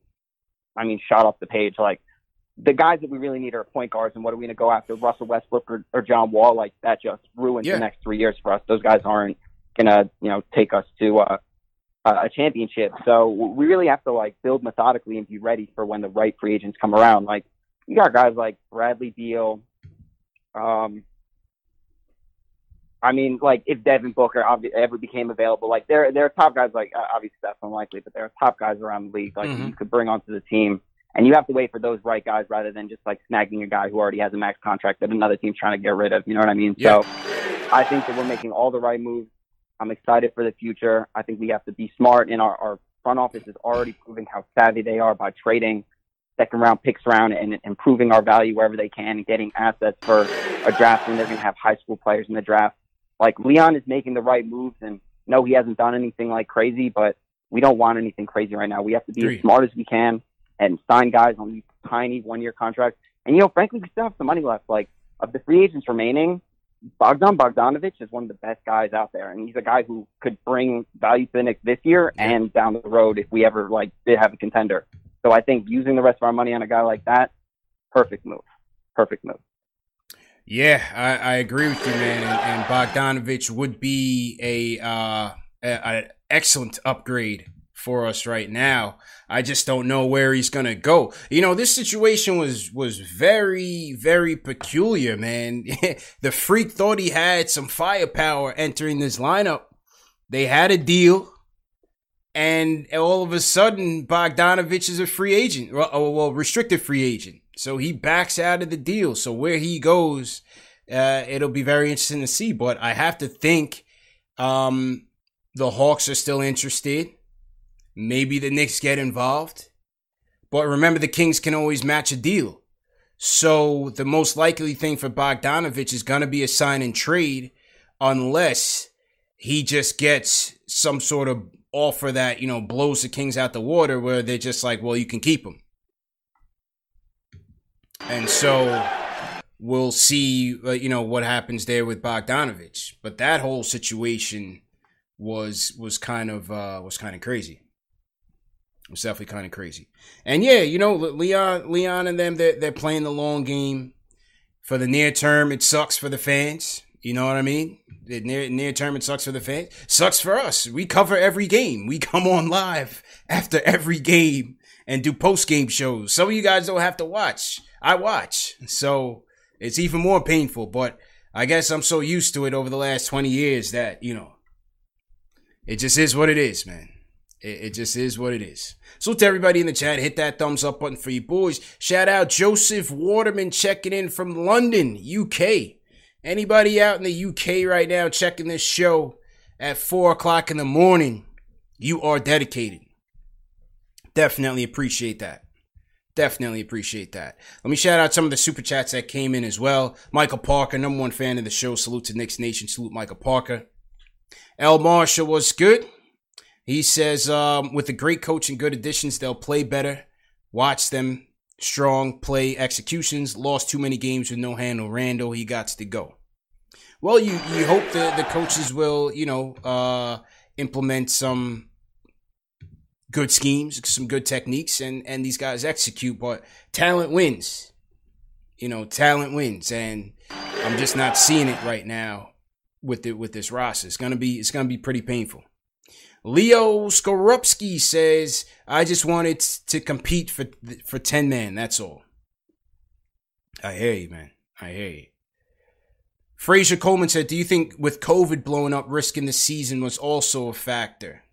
I mean, shot off the page. Like the guys that we really need are point guards. And what are we going to go after? Russell Westbrook or, or John Wall? Like that just ruins yeah. the next three years for us. Those guys aren't going to, you know, take us to uh, a championship. So we really have to like build methodically and be ready for when the right free agents come around. Like you got guys like Bradley Beal, um, I mean, like if Devin Booker ever became available, like there there are top guys like uh, obviously that's unlikely, but there are top guys around the league like mm-hmm. you could bring onto the team, and you have to wait for those right guys rather than just like snagging a guy who already has a max contract that another team's trying to get rid of. You know what I mean? Yeah. So I think that we're making all the right moves. I'm excited for the future. I think we have to be smart, and our, our front office is already proving how savvy they are by trading second round picks around and improving our value wherever they can and getting assets for a draft when they're going to have high school players in the draft. Like Leon is making the right moves and no, he hasn't done anything like crazy, but we don't want anything crazy right now. We have to be Three. as smart as we can and sign guys on these tiny one year contracts. And, you know, frankly, we still have some money left. Like, of the free agents remaining, Bogdan Bogdanovich is one of the best guys out there, and he's a guy who could bring value to the Knicks this year and down the road if we ever like did have a contender. So I think using the rest of our money on a guy like that, perfect move. Perfect move. Yeah, I, I agree with you, man. And, and Bogdanovich would be a, uh, an excellent upgrade for us right now. I just don't know where he's gonna go. You know, this situation was was very very peculiar, man. <laughs> the freak thought he had some firepower entering this lineup. They had a deal and all of a sudden Bogdanovich is a free agent, well, oh, well, restricted free agent. So he backs out of the deal. So where he goes, uh, it'll be very interesting to see. But I have to think um, the Hawks are still interested. Maybe the Knicks get involved. But remember, the Kings can always match a deal. So the most likely thing for Bogdanovich is going to be a sign and trade unless he just gets some sort of offer that, you know, blows the Kings out the water where they're just like, well, you can keep them. And so we'll see, uh, you know, what happens there with Bogdanovich. But that whole situation was was kind of uh, was kind of crazy. It was definitely kind of crazy. And yeah, you know, Leon, Leon, and them they're, they're playing the long game. For the near term, it sucks for the fans. You know what I mean? The near near term, it sucks for the fans. Sucks for us. We cover every game. We come on live after every game and do post game shows. Some of you guys don't have to watch. I watch, so it's even more painful. But I guess I'm so used to it over the last 20 years that you know, it just is what it is, man. It, it just is what it is. So to everybody in the chat, hit that thumbs up button for you boys. Shout out Joseph Waterman checking in from London, UK. Anybody out in the UK right now checking this show at four o'clock in the morning, you are dedicated. Definitely appreciate that. Definitely appreciate that. Let me shout out some of the super chats that came in as well. Michael Parker, number one fan of the show. Salute to Knicks Nation. Salute Michael Parker. L. Marshall was good. He says, um, with the great coach and good additions, they'll play better. Watch them strong play executions. Lost too many games with no handle. Randle, he got to go. Well, you you hope the the coaches will you know uh, implement some good schemes, some good techniques, and and these guys execute. But talent wins. You know, talent wins, and I'm just not seeing it right now with it with this roster. It's gonna be it's gonna be pretty painful. Leo Skorupski says, I just wanted to compete for for 10 man. That's all. I hear you, man. I hear you. Fraser Coleman said, "Do you think with COVID blowing up, risking the season was also a factor?"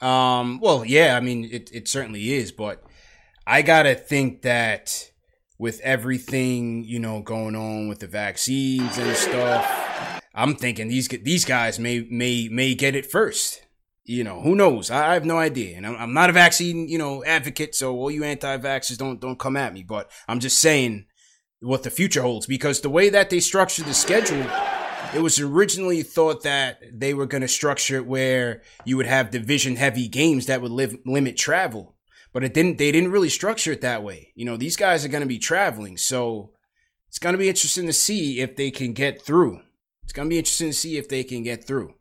Um, well, yeah, I mean, it it certainly is, but I gotta think that with everything you know going on with the vaccines and stuff, I'm thinking these these guys may may may get it first. You know, who knows? I, I have no idea, and I'm, I'm, not a vaccine you know advocate. So all you anti-vaxxers don't don't come at me. But I'm just saying what the future holds because the way that they structured the schedule, it was originally thought that they were going to structure it where you would have division heavy games that would live, limit travel. But it didn't they didn't really structure it that way. You know, these guys are going to be traveling, so it's going to be interesting to see if they can get through. It's going to be interesting to see if they can get through.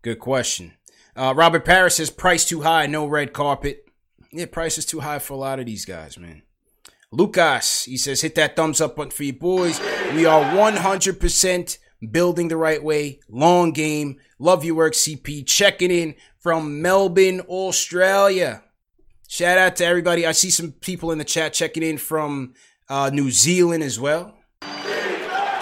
Good question. Uh, Robert Paris says price too high, no red carpet. Yeah, price is too high for a lot of these guys, man. Lucas, he says, hit that thumbs up button for you boys. We are 100% building the right way. Long game. Love your work, CP. Checking in from Melbourne, Australia. Shout out to everybody. I see some people in the chat checking in from uh, New Zealand as well.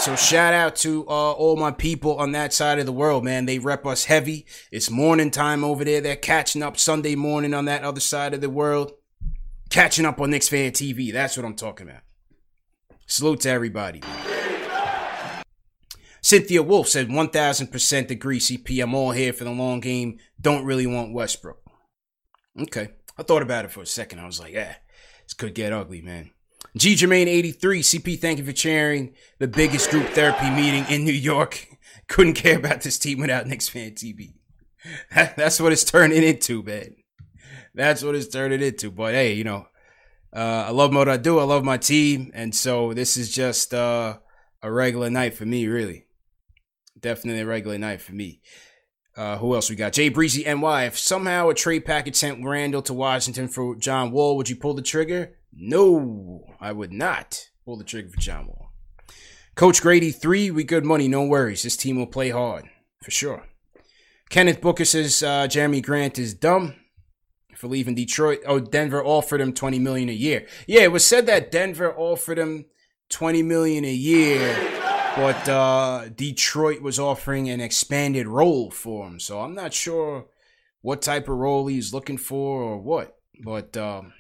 So shout out to uh, all my people on that side of the world, man. They rep us heavy. It's morning time over there. They're catching up Sunday morning on that other side of the world catching up on Knicks Fan TV. That's what I'm talking about. Salute to everybody. Cynthia Wolf said 1000% agree, CP. I'm all here for the long game. Don't really want Westbrook. Okay. I thought about it for a second. I was like, yeah, this could get ugly, man. G Jermaine 83, CP, thank you for chairing the biggest group therapy meeting in New York. <laughs> Couldn't care about this team without Knicks Fan TV. <laughs> That's what it's turning into, man. That's what it's turning into. But hey, you know, uh, I love what I do. I love my team, and so this is just uh, a regular night for me, really. Definitely a regular night for me. Uh, who else we got? Jay Breezy NY. If somehow a trade package sent Randle to Washington for John Wall, would you pull the trigger? No, I would not pull the trigger for John Wall. Coach Grady, three, we good money, no worries. This team will play hard, for sure. Kenneth Booker says uh, Jerami Grant is dumb for leaving Detroit. Oh, Denver offered him 20 million a year. Yeah, it was said that Denver offered him 20 million a year, but uh, Detroit was offering an expanded role for him. So I'm not sure what type of role he's looking for or what. But um,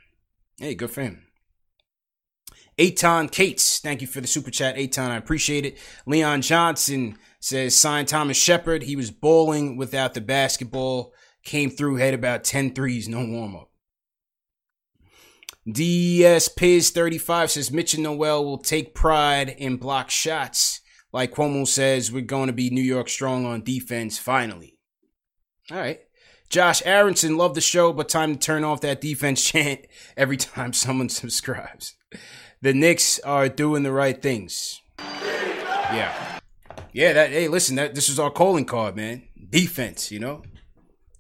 hey, good for him. Aton Cates, thank you for the super chat, Aton. I appreciate it. Leon Johnson says sign Thomas Shepard. He was bowling without the basketball came through, had about 10 threes, no warm up. DS Piz 35 says Mitch and Noel will take pride in block shots. Like Cuomo says, we're going to be New York strong on defense finally. All right. Josh Aronson, love the show, but time to turn off that defense <laughs> chant every time someone subscribes. The Knicks are doing the right things. Yeah. Yeah, that hey, listen, that this is our calling card, man. Defense, you know?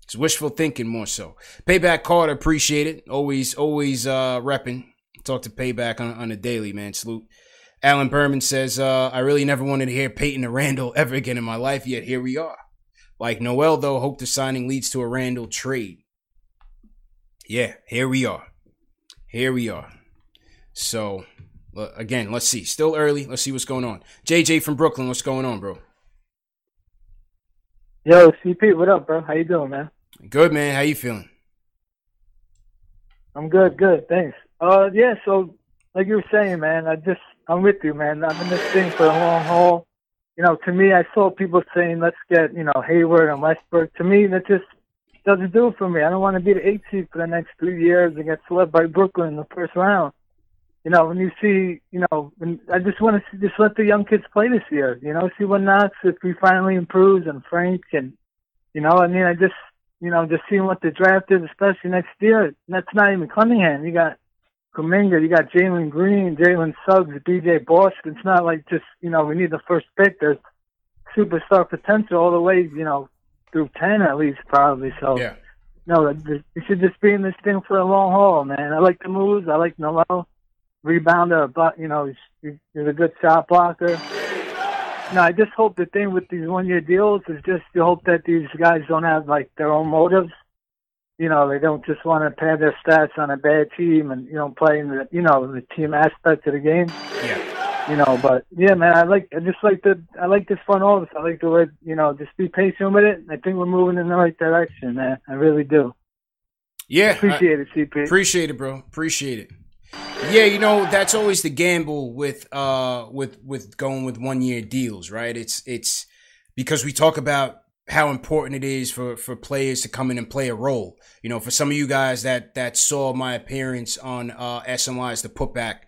It's wishful thinking more so. Payback card, appreciate it. Always, always uh repping. Talk to Payback on, on a daily, man. Salute. Alan Berman says, uh, I really never wanted to hear Payton or Randle <laughs> ever again in my life, yet here we are. Like Noel, though, hope the signing leads to a Randle trade. Yeah, here we are. Here we are. So, uh, again, let's see. Still early. Let's see what's going on. JJ from Brooklyn, what's going on, bro? Yo, CP, what up, bro? How you doing, man? Good man. How you feeling? I'm good, good. Thanks. Uh, yeah. So, like you were saying, man, I just I'm with you, man. I'm in this thing for a long haul. You know, to me, I saw people saying, "Let's get you know Hayward and Westbrook." To me, that just doesn't do it for me. I don't want to be the eight seed for the next three years and get swept by Brooklyn in the first round. You know, when you see, you know, when, I just want to see, just let the young kids play this year. You know, see what Knox if he finally improves and Frank and, you know, I mean, I just you know, just seeing what the draft is, especially next year. That's not even Cunningham. You got Kuminga, you got Jalen Green, Jalen Suggs, BJ Boston. It's not like just, you know, we need the first pick. There's superstar potential all the way, you know, through 10 at least, probably. So, yeah. no, we should just be in this thing for a long haul, man. I like the moves. I like Noel. Rebounder, but, you know, he's, he's a good shot blocker. No, I just hope the thing with these one-year deals is just to hope that these guys don't have like their own motives. You know, they don't just want to pad their stats on a bad team and you know play in the you know the team aspect of the game. Yeah. you know. But yeah, man, I like I just like the I like this front office. I like the way you know just be patient with it. I think we're moving in the right direction, man. I really do. Yeah, appreciate I, it, CP. Appreciate it, bro. Appreciate it. Yeah, you know that's always the gamble with uh with with going with one year deals, right? It's it's because we talk about how important it is for for players to come in and play a role. You know, for some of you guys that that saw my appearance on uh SNY's the putback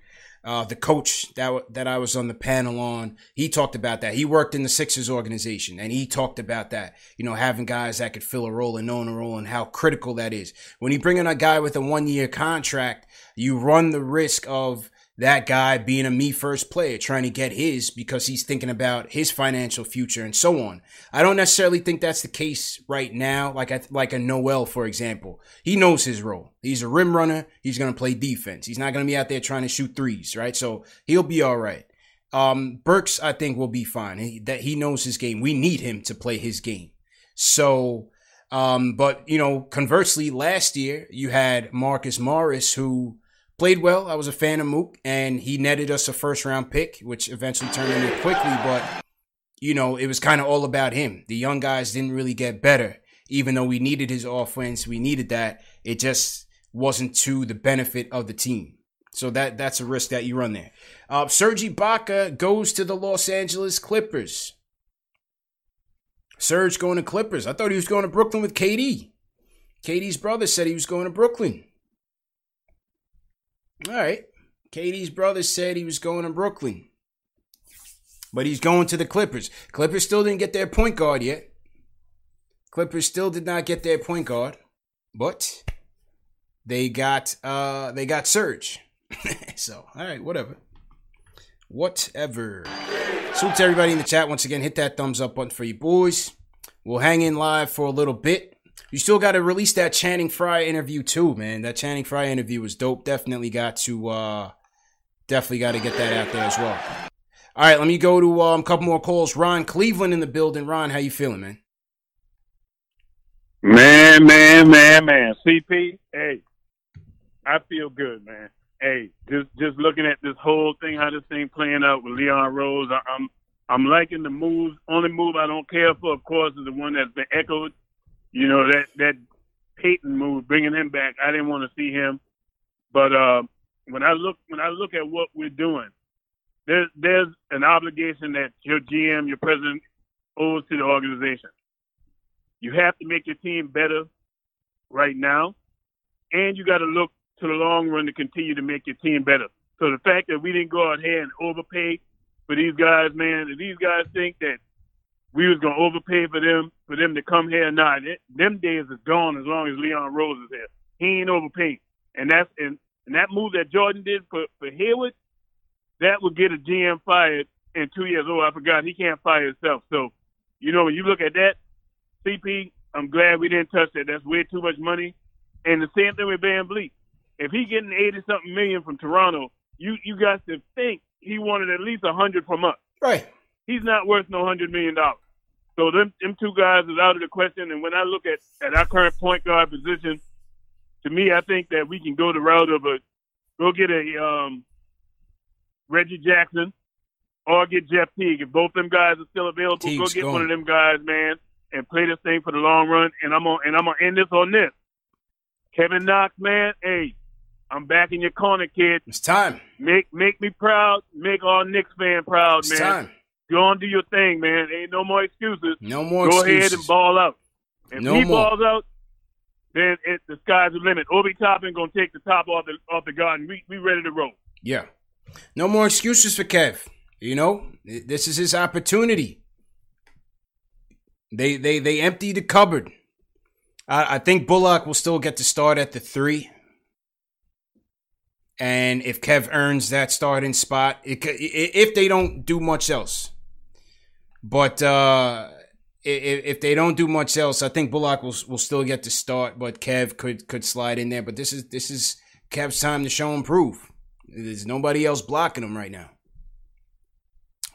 uh, the coach that that I was on the panel on, he talked about that. He worked in the Sixers organization, and he talked about that. You know, having guys that could fill a role and knowing a role, and how critical that is. When you bring in a guy with a one year contract, you run the risk of that guy being a me first player, trying to get his because he's thinking about his financial future and so on. I don't necessarily think that's the case right now. Like like a Noel, for example, he knows his role. He's a rim runner. He's going to play defense. He's not going to be out there trying to shoot threes, right? So he'll be all right. Um, Burks, I think will be fine. He, that he knows his game. We need him to play his game. So, um, but you know, conversely, last year you had Marcus Morris who played well. I was a fan of Mook, and he netted us a first round pick, which eventually turned into Quickley. But you know, it was kind of all about him. The young guys didn't really get better, even though we needed his offense. We needed that. It just wasn't to the benefit of the team. So that that's a risk that you run there. Uh, Serge Ibaka goes to the Los Angeles Clippers. Serge going to Clippers. I thought he was going to Brooklyn with KD. KD's brother said he was going to Brooklyn. All right. KD's brother said he was going to Brooklyn. But he's going to the Clippers. Clippers still didn't get their point guard yet. Clippers still did not get their point guard. But they got uh they got Serge. <laughs> so, all right, whatever. Whatever. So to everybody in the chat once again, hit that thumbs up button for you boys. We'll hang in live for a little bit. You still got to release that Channing Frye interview too, man. That Channing Frye interview was dope. Definitely got to, uh, definitely got to get that out there as well. All right, let me go to um, a couple more calls. Ron Cleveland in the building. Ron, how you feeling, man? Man, man, man, man. CP, hey, I feel good, man. Hey, just just looking at this whole thing, how this thing playing out with Leon Rose, I, I'm I'm liking the moves. Only move I don't care for, of course, is the one that's been echoed you know that that Payton move, bringing him back. I didn't want to see him, but uh, when I look when I look at what we're doing, there's there's an obligation that your GM, your president, owes to the organization. You have to make your team better right now, and you got to look to the long run to continue to make your team better. So the fact that we didn't go out here and overpay for these guys, man, if these guys think that we was gonna overpay for them for them to come here. Nah, it, them days is gone as long as Leon Rose is here. He ain't overpaying, and that's and, and that move that Jordan did for for Hayward, that would get a GM fired in two years. Oh, I forgot he can't fire himself. So, you know, when you look at that, CP, I'm glad we didn't touch that. That's way too much money. And the same thing with VanVleet. If he getting eighty something million from Toronto, you you got to think he wanted at least a hundred from us. Right. He's not worth no hundred million dollars. So them them two guys is out of the question. And when I look at, at our current point guard position, to me, I think that we can go the route of a go get a um, Reggie Jackson or get Jeff Teague. If both them guys are still available, Teague's go get gone. one of them guys, man, and play this thing for the long run. And I'm on and I'm gonna end this on this. Kevin Knox, man, hey, I'm back in your corner, kid. It's time. Make make me proud. Make all Knicks fan proud, It's man. time. Go on, do your thing, man. Ain't no more excuses. No more Go excuses. ahead and ball out. If No he more. balls out, then it, the sky's the limit. Obi Toppin gonna take the top off the off the garden. We we ready to roll. Yeah. No more excuses for Kev. You know, this is his opportunity. They they they emptied the cupboard. I, I think Bullock will still get to start at the three. And if Kev earns that starting spot, it, if they don't do much else, but uh, if, if they don't do much else, I think Bullock will will still get to start. But Kev could could slide in there. But this is this is Kev's time to show and prove. There's nobody else blocking him right now.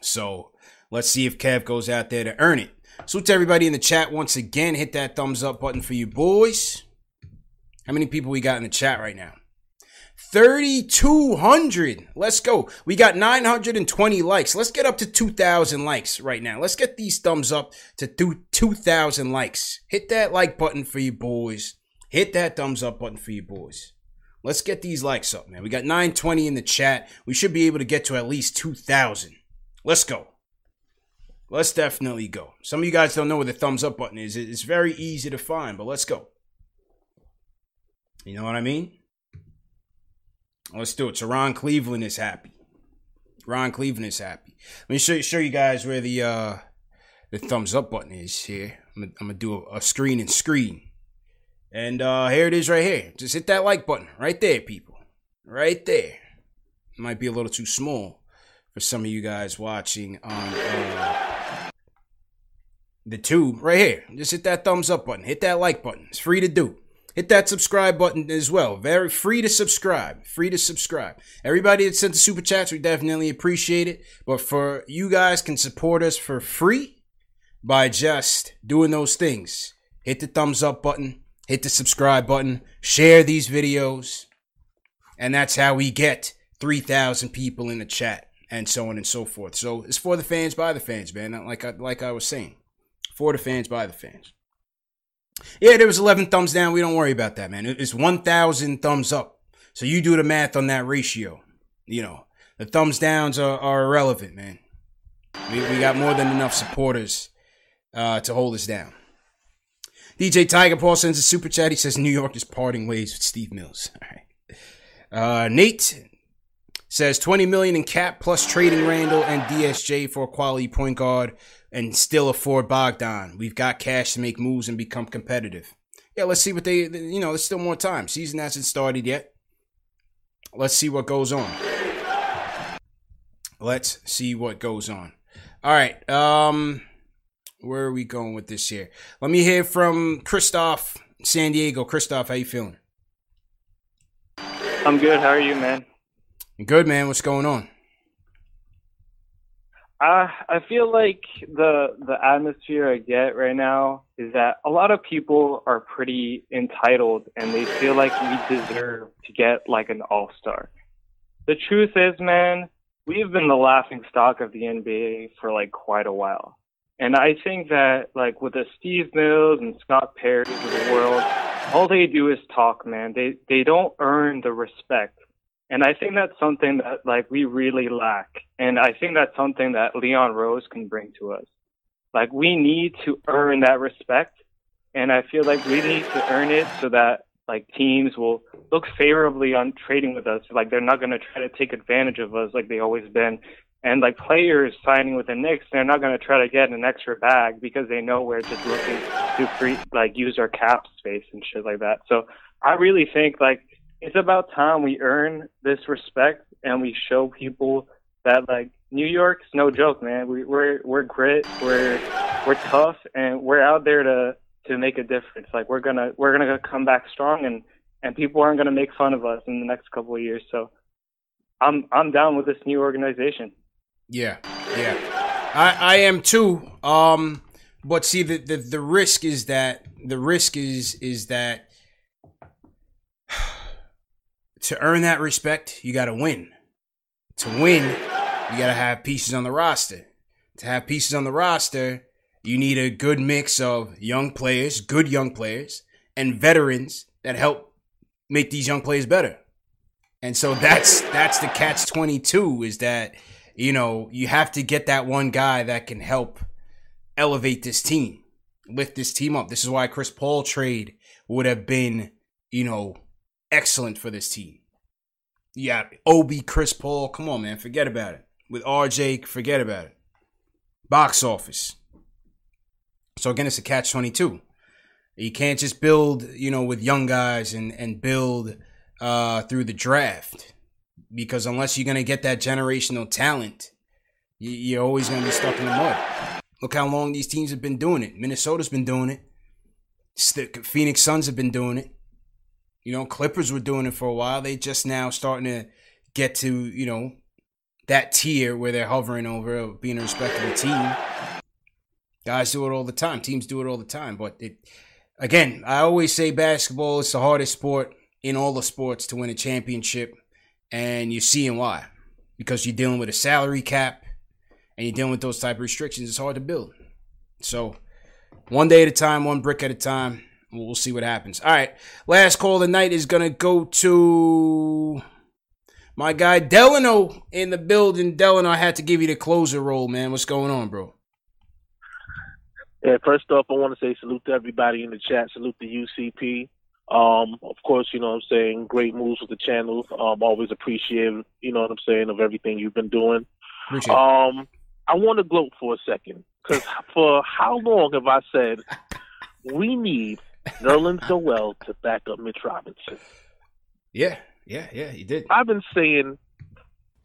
So let's see if Kev goes out there to earn it. So to everybody in the chat once again, hit that thumbs up button for you boys. How many people we got in the chat right now? 3,200. Let's go. We got 920 likes. Let's get up to 2,000 likes right now. Let's get these thumbs up to 2,000 likes. Hit that like button for you boys. Hit that thumbs up button for you boys. Let's get these likes up, man. We got 920 in the chat. We should be able to get to at least 2,000. Let's go. Let's definitely go. Some of you guys don't know where the thumbs up button is. It's very easy to find, but let's go. You know what I mean? Let's do it. So Ron Cleveland is happy. Ron Cleveland is happy. Let me show you, show you guys where the uh the thumbs up button is here. I'm gonna, I'm gonna do a, a screen and screen. And uh here it is right here. Just hit that like button right there, people. Right there. It might be a little too small for some of you guys watching on uh, the tube. Right here. Just hit that thumbs up button. Hit that like button. It's free to do hit that subscribe button as well. Very free to subscribe. Free to subscribe. Everybody that sent the super chats, we definitely appreciate it. But for you guys can support us for free by just doing those things. Hit the thumbs up button, hit the subscribe button, share these videos. And that's how we get 3,000 people in the chat and so on and so forth. So it's for the fans, by the fans, man. Like I, like I was saying, for the fans, by the fans. Yeah, there was 11 thumbs down. We don't worry about that, man. It's 1,000 thumbs up. So you do the math on that ratio. You know, the thumbs downs are, are irrelevant, man. We, we got more than enough supporters uh, to hold us down. DJ Tiger Paul sends a super chat. He says New York is parting ways with Steve Mills. <laughs> All right. Uh, Nate says 20 million in cap plus trading Randle and DSJ for a quality point guard and still afford Bogdan. We've got cash to make moves and become competitive. Yeah, let's see what they, you know, there's still more time. Season hasn't started yet. Let's see what goes on. Let's see what goes on. All right. Um, where are we going with this here? Let me hear from Christoph, San Diego. Christoph, how you feeling? I'm good. How are you, man? Good, man. What's going on? I I feel like the the atmosphere I get right now is that a lot of people are pretty entitled and they feel like we deserve to get like an all star. The truth is, man, we've been the laughing stock of the NBA for like quite a while. And I think that like with the Steve Mills and Scott Perry's of the world, all they do is talk, man. They they don't earn the respect and I think that's something that like we really lack. And I think that's something that Leon Rose can bring to us. Like we need to earn that respect. And I feel like we need to earn it so that like teams will look favorably on trading with us. Like they're not going to try to take advantage of us like they always been. And like players signing with the Knicks, they're not going to try to get an extra bag because they know we're just looking to free, like use our cap space and shit like that. So I really think like it's about time we earn this respect and we show people that like New York's no joke, man. We, we're we're grit, we're we're tough, and we're out there to to make a difference. Like we're gonna we're gonna come back strong, and and people aren't gonna make fun of us in the next couple of years. So I'm I'm down with this new organization. Yeah, yeah, I I am too. Um, but see the the the risk is that the risk is is that to earn that respect, you got to win. To win, you got to have pieces on the roster. To have pieces on the roster, you need a good mix of young players, good young players, and veterans that help make these young players better. And so that's that's the catch 22 is that you know, you have to get that one guy that can help elevate this team, lift this team up. This is why Chris Paul trade would have been, you know, excellent for this team. Yeah, Obi, Chris Paul, come on, man, forget about it. With RJ, forget about it. Box office. So again, it's a catch twenty two. You can't just build, you know, with young guys and and build uh, through the draft because unless you're gonna get that generational talent, you're always gonna be stuck in the mud. Look how long these teams have been doing it. Minnesota's been doing it. Phoenix Suns have been doing it. You know, Clippers were doing it for a while. They just now starting to get to, you know, that tier where they're hovering over being a respectable team. Guys do it all the time. Teams do it all the time. But it, again, I always say basketball is the hardest sport in all the sports to win a championship, and you're seeing why. Because you're dealing with a salary cap and you're dealing with those type of restrictions, it's hard to build. So one day at a time, one brick at a time. We'll see what happens. All right. Last call of the night is gonna go to my guy Delano in the building. Delano, I had to give you the closer role, man. What's going on, bro? Yeah, first off, I want to say salute to everybody in the chat. Salute to UCP. Um, of course, you know what I'm saying. Great moves with the channel. Um, always appreciate, you know what I'm saying, of everything you've been doing. Appreciate um, I want to gloat for a second because for how long have I said we need <laughs> Nerlens Noel to back up Mitch Robinson? Yeah, yeah, yeah, he did. I've been saying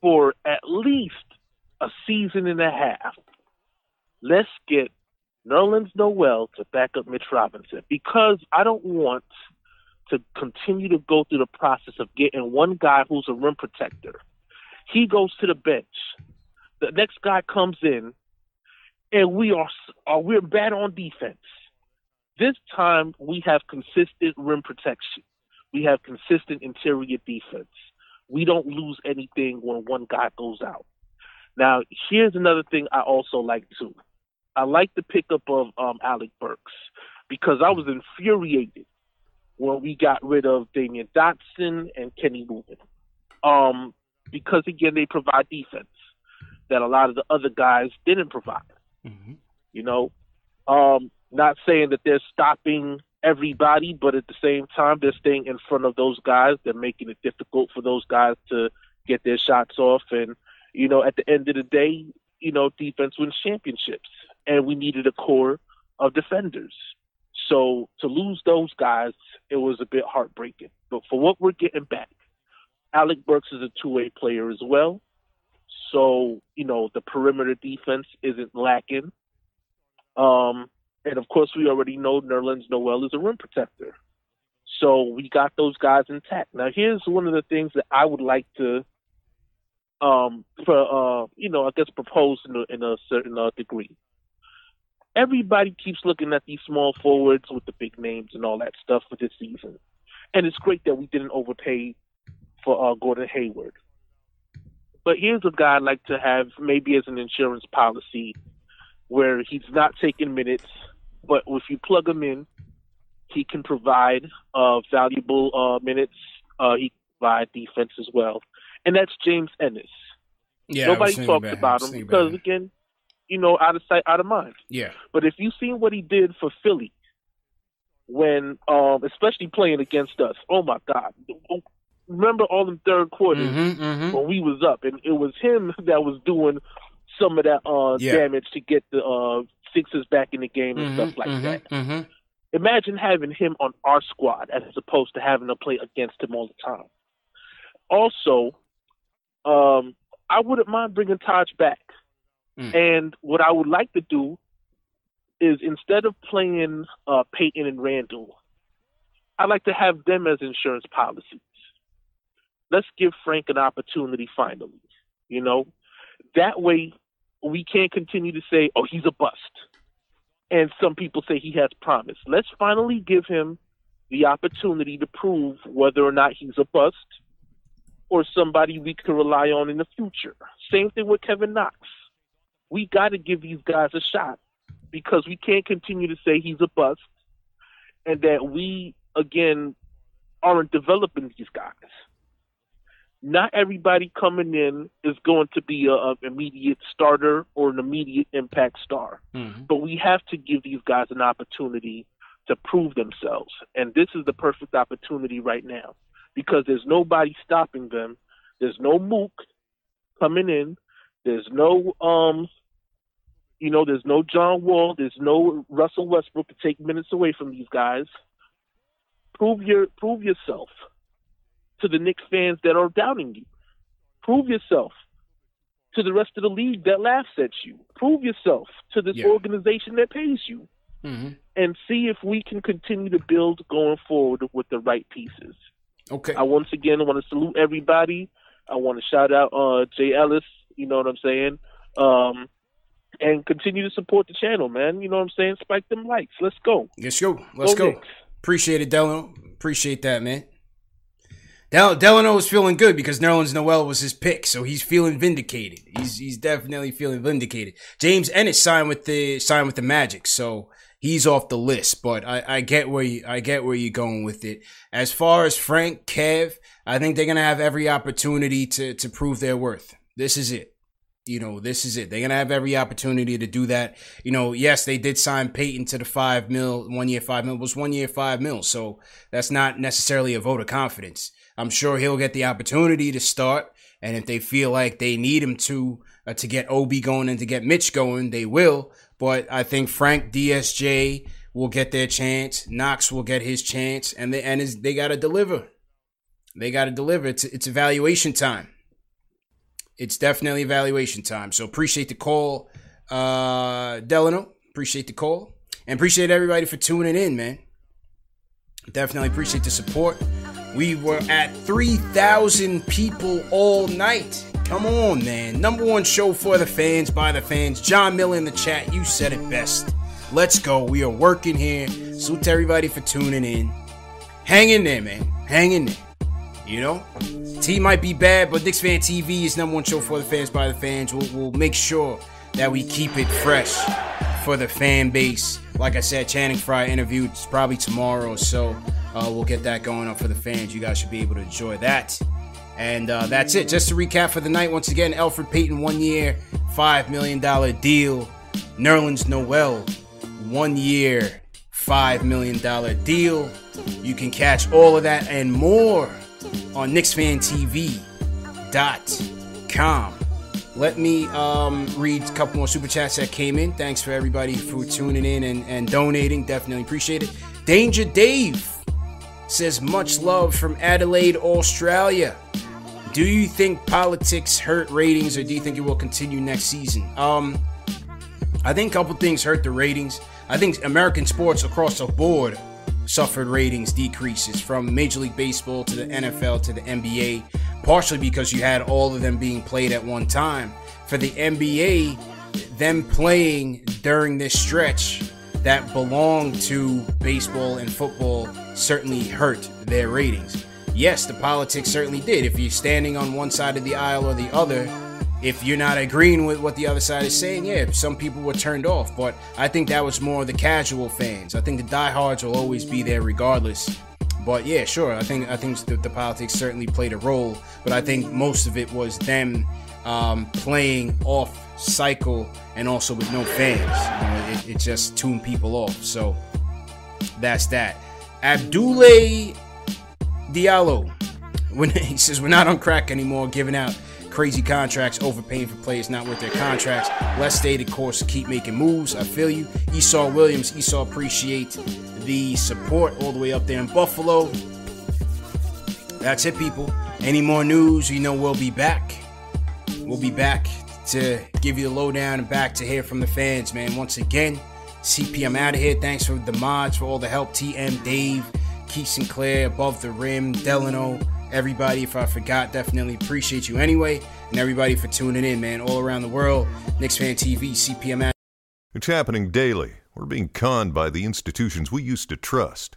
for at least a season and a half, let's get Nerlens Noel to back up Mitch Robinson because I don't want to continue to go through the process of getting one guy who's a rim protector. He goes to the bench. The next guy comes in, and we are, are we're bad on defense. This time we have consistent rim protection. We have consistent interior defense. We don't lose anything when one guy goes out. Now, here's another thing I also like too. I like the pickup of um, Alec Burks because I was infuriated when we got rid of Damyean Dotson and Kenny Wooten. Um, because again, they provide defense that a lot of the other guys didn't provide. Mm-hmm. You know, um, not saying that they're stopping everybody, but at the same time, they're staying in front of those guys. They're making it difficult for those guys to get their shots off. And, you know, at the end of the day, you know, defense wins championships. And we needed a core of defenders. So to lose those guys, it was a bit heartbreaking. But for what we're getting back, Alec Burks is a two way player as well. So, you know, the perimeter defense isn't lacking. Um, and of course, we already know Nerlens Noel is a rim protector. So we got those guys intact. Now, here's one of the things that I would like to, um, for uh, you know, I guess propose in a, in a certain uh, degree. Everybody keeps looking at these small forwards with the big names and all that stuff for this season, and it's great that we didn't overpay for uh, Gordon Hayward. But here's a guy I'd like to have maybe as an insurance policy where he's not taking minutes, but if you plug him in, he can provide uh, valuable uh, minutes. Uh, he can provide defense as well, and that's James Ennis. Yeah, nobody talks about him. About him because about again, you know, out of sight, out of mind. Yeah. But if you've seen what he did for Philly, when um, especially playing against us, oh my God! Remember all the third quarters Mm-hmm, when we was up, and it was him that was doing some of that uh, Yeah. damage to get the uh, Sixers back in the game and stuff like that. Mm-hmm. Imagine having him on our squad as opposed to having to play against him all the time. Also, um, I wouldn't mind bringing Taj back. And what I would like to do is instead of playing uh, Payton and Randle, I'd like to have them as insurance policies. Let's give Frank an opportunity finally. You know, that way we can't continue to say, "Oh, he's a bust," and some people say he has promise. Let's finally give him the opportunity to prove whether or not he's a bust or somebody we can rely on in the future. Same thing with Kevin Knox. We got to give these guys a shot because we can't continue to say he's a bust and that we, again, aren't developing these guys. Not everybody coming in is going to be a, a immediate starter or an immediate impact star Mm-hmm. but we have to give these guys an opportunity to prove themselves. And this is the perfect opportunity right now because there's nobody stopping them. There's no Mook coming in. There's no um you know, there's no John Wall, there's no Russell Westbrook to take minutes away from these guys. Prove your prove yourself to the Knicks fans that are doubting you. Prove yourself to the rest of the league that laughs at you. Prove yourself to this Yeah. organization that pays you. Mm-hmm. And see if we can continue to build going forward with the right pieces. Okay. I once again want to salute everybody. I want to shout out uh, Jay Ellis. You know what I'm saying? Um, and continue to support the channel, man. You know what I'm saying? Spike them likes. Let's go. Let's go. Let's Go go. Appreciate it, Delano. Appreciate that, man. Del- Delano is feeling good because Nerlens Noel was his pick, so he's feeling vindicated. He's he's definitely feeling vindicated. James Ennis signed with the signed with the Magic, so he's off the list. But I, I get where you I get where you're going with it. As far as Frank, Kev, I think they're gonna have every opportunity to to prove their worth. This is it. You know, this is it. They're gonna have every opportunity to do that. You know, yes, they did sign Payton to the five mil, one year five mil. It was one year five mil, so that's not necessarily a vote of confidence. I'm sure he'll get the opportunity to start, and if they feel like they need him to uh, to get Obi going and to get Mitch going, they will. But I think Frank DSJ will get their chance. Knox will get his chance, and they and they got to deliver. They got to deliver. It's it's evaluation time. It's definitely evaluation time. So appreciate the call, uh, Delano. Appreciate the call, and appreciate everybody for tuning in, man. Definitely appreciate the support. We were at 3,000 people all night. Come on, man. Number one show for the fans, by the fans. John Miller in the chat, you said it best. Let's go. We are working here. Salute everybody for tuning in. Hang in there, man. Hang in there. You know? T might be bad, but Knicks Fan TV is number one show for the fans, by the fans. We'll, we'll make sure that we keep it fresh for the fan base. Like I said, Channing Frye interview is probably tomorrow so. Uh, we'll get that going up for the fans. You guys should be able to enjoy that. And uh, that's it. Just to recap for the night, once again, Elfrid Payton, one year, $5 million deal. Nerlens Noel, one year, $5 million deal. You can catch all of that and more on KnicksFanTV.com. Let me um, read a couple more super chats that came in. Thanks for everybody for tuning in and, and donating. Definitely appreciate it. Danger Dave says much love from Adelaide, Australia. Do you think politics hurt ratings or do you think it will continue next season? Um I think a couple things hurt the ratings. I think American sports across the board suffered ratings decreases from Major League Baseball to the NFL to the NBA, partially because you had all of them being played at one time. For the NBA, them playing during this stretch that belong to baseball and football certainly hurt their ratings. Yes, the politics certainly did. If you're standing on one side of the aisle or the other, if you're not agreeing with what the other side is saying, yeah, some people were turned off. But I think that was more the casual fans. I think the diehards will always be there regardless. But yeah, sure. I think I think the, the politics certainly played a role. But I think most of it was them um, playing off cycle and also with no fans. You know, it, it just tuned people off. So that's that. Abdoulaye Diallo, when <laughs> he says we're not on crack anymore, giving out crazy contracts, overpaying for players not worth their contracts. Less stated course keep making moves. I feel you. Esau Williams, Esau appreciate the support all the way up there in Buffalo. That's it, people. Any more news, you know we'll be back. We'll be back to give you the lowdown and back to hear from the fans, man. Once again, CP, I'm out of here. Thanks for the mods, for all the help. TM, Dave, Keith Sinclair, Above the Rim, Delano, everybody. If I forgot, definitely appreciate you anyway. And everybody for tuning in, man, all around the world. Knicks Fan TV, CPM out. It's happening daily. We're being conned by the institutions we used to trust.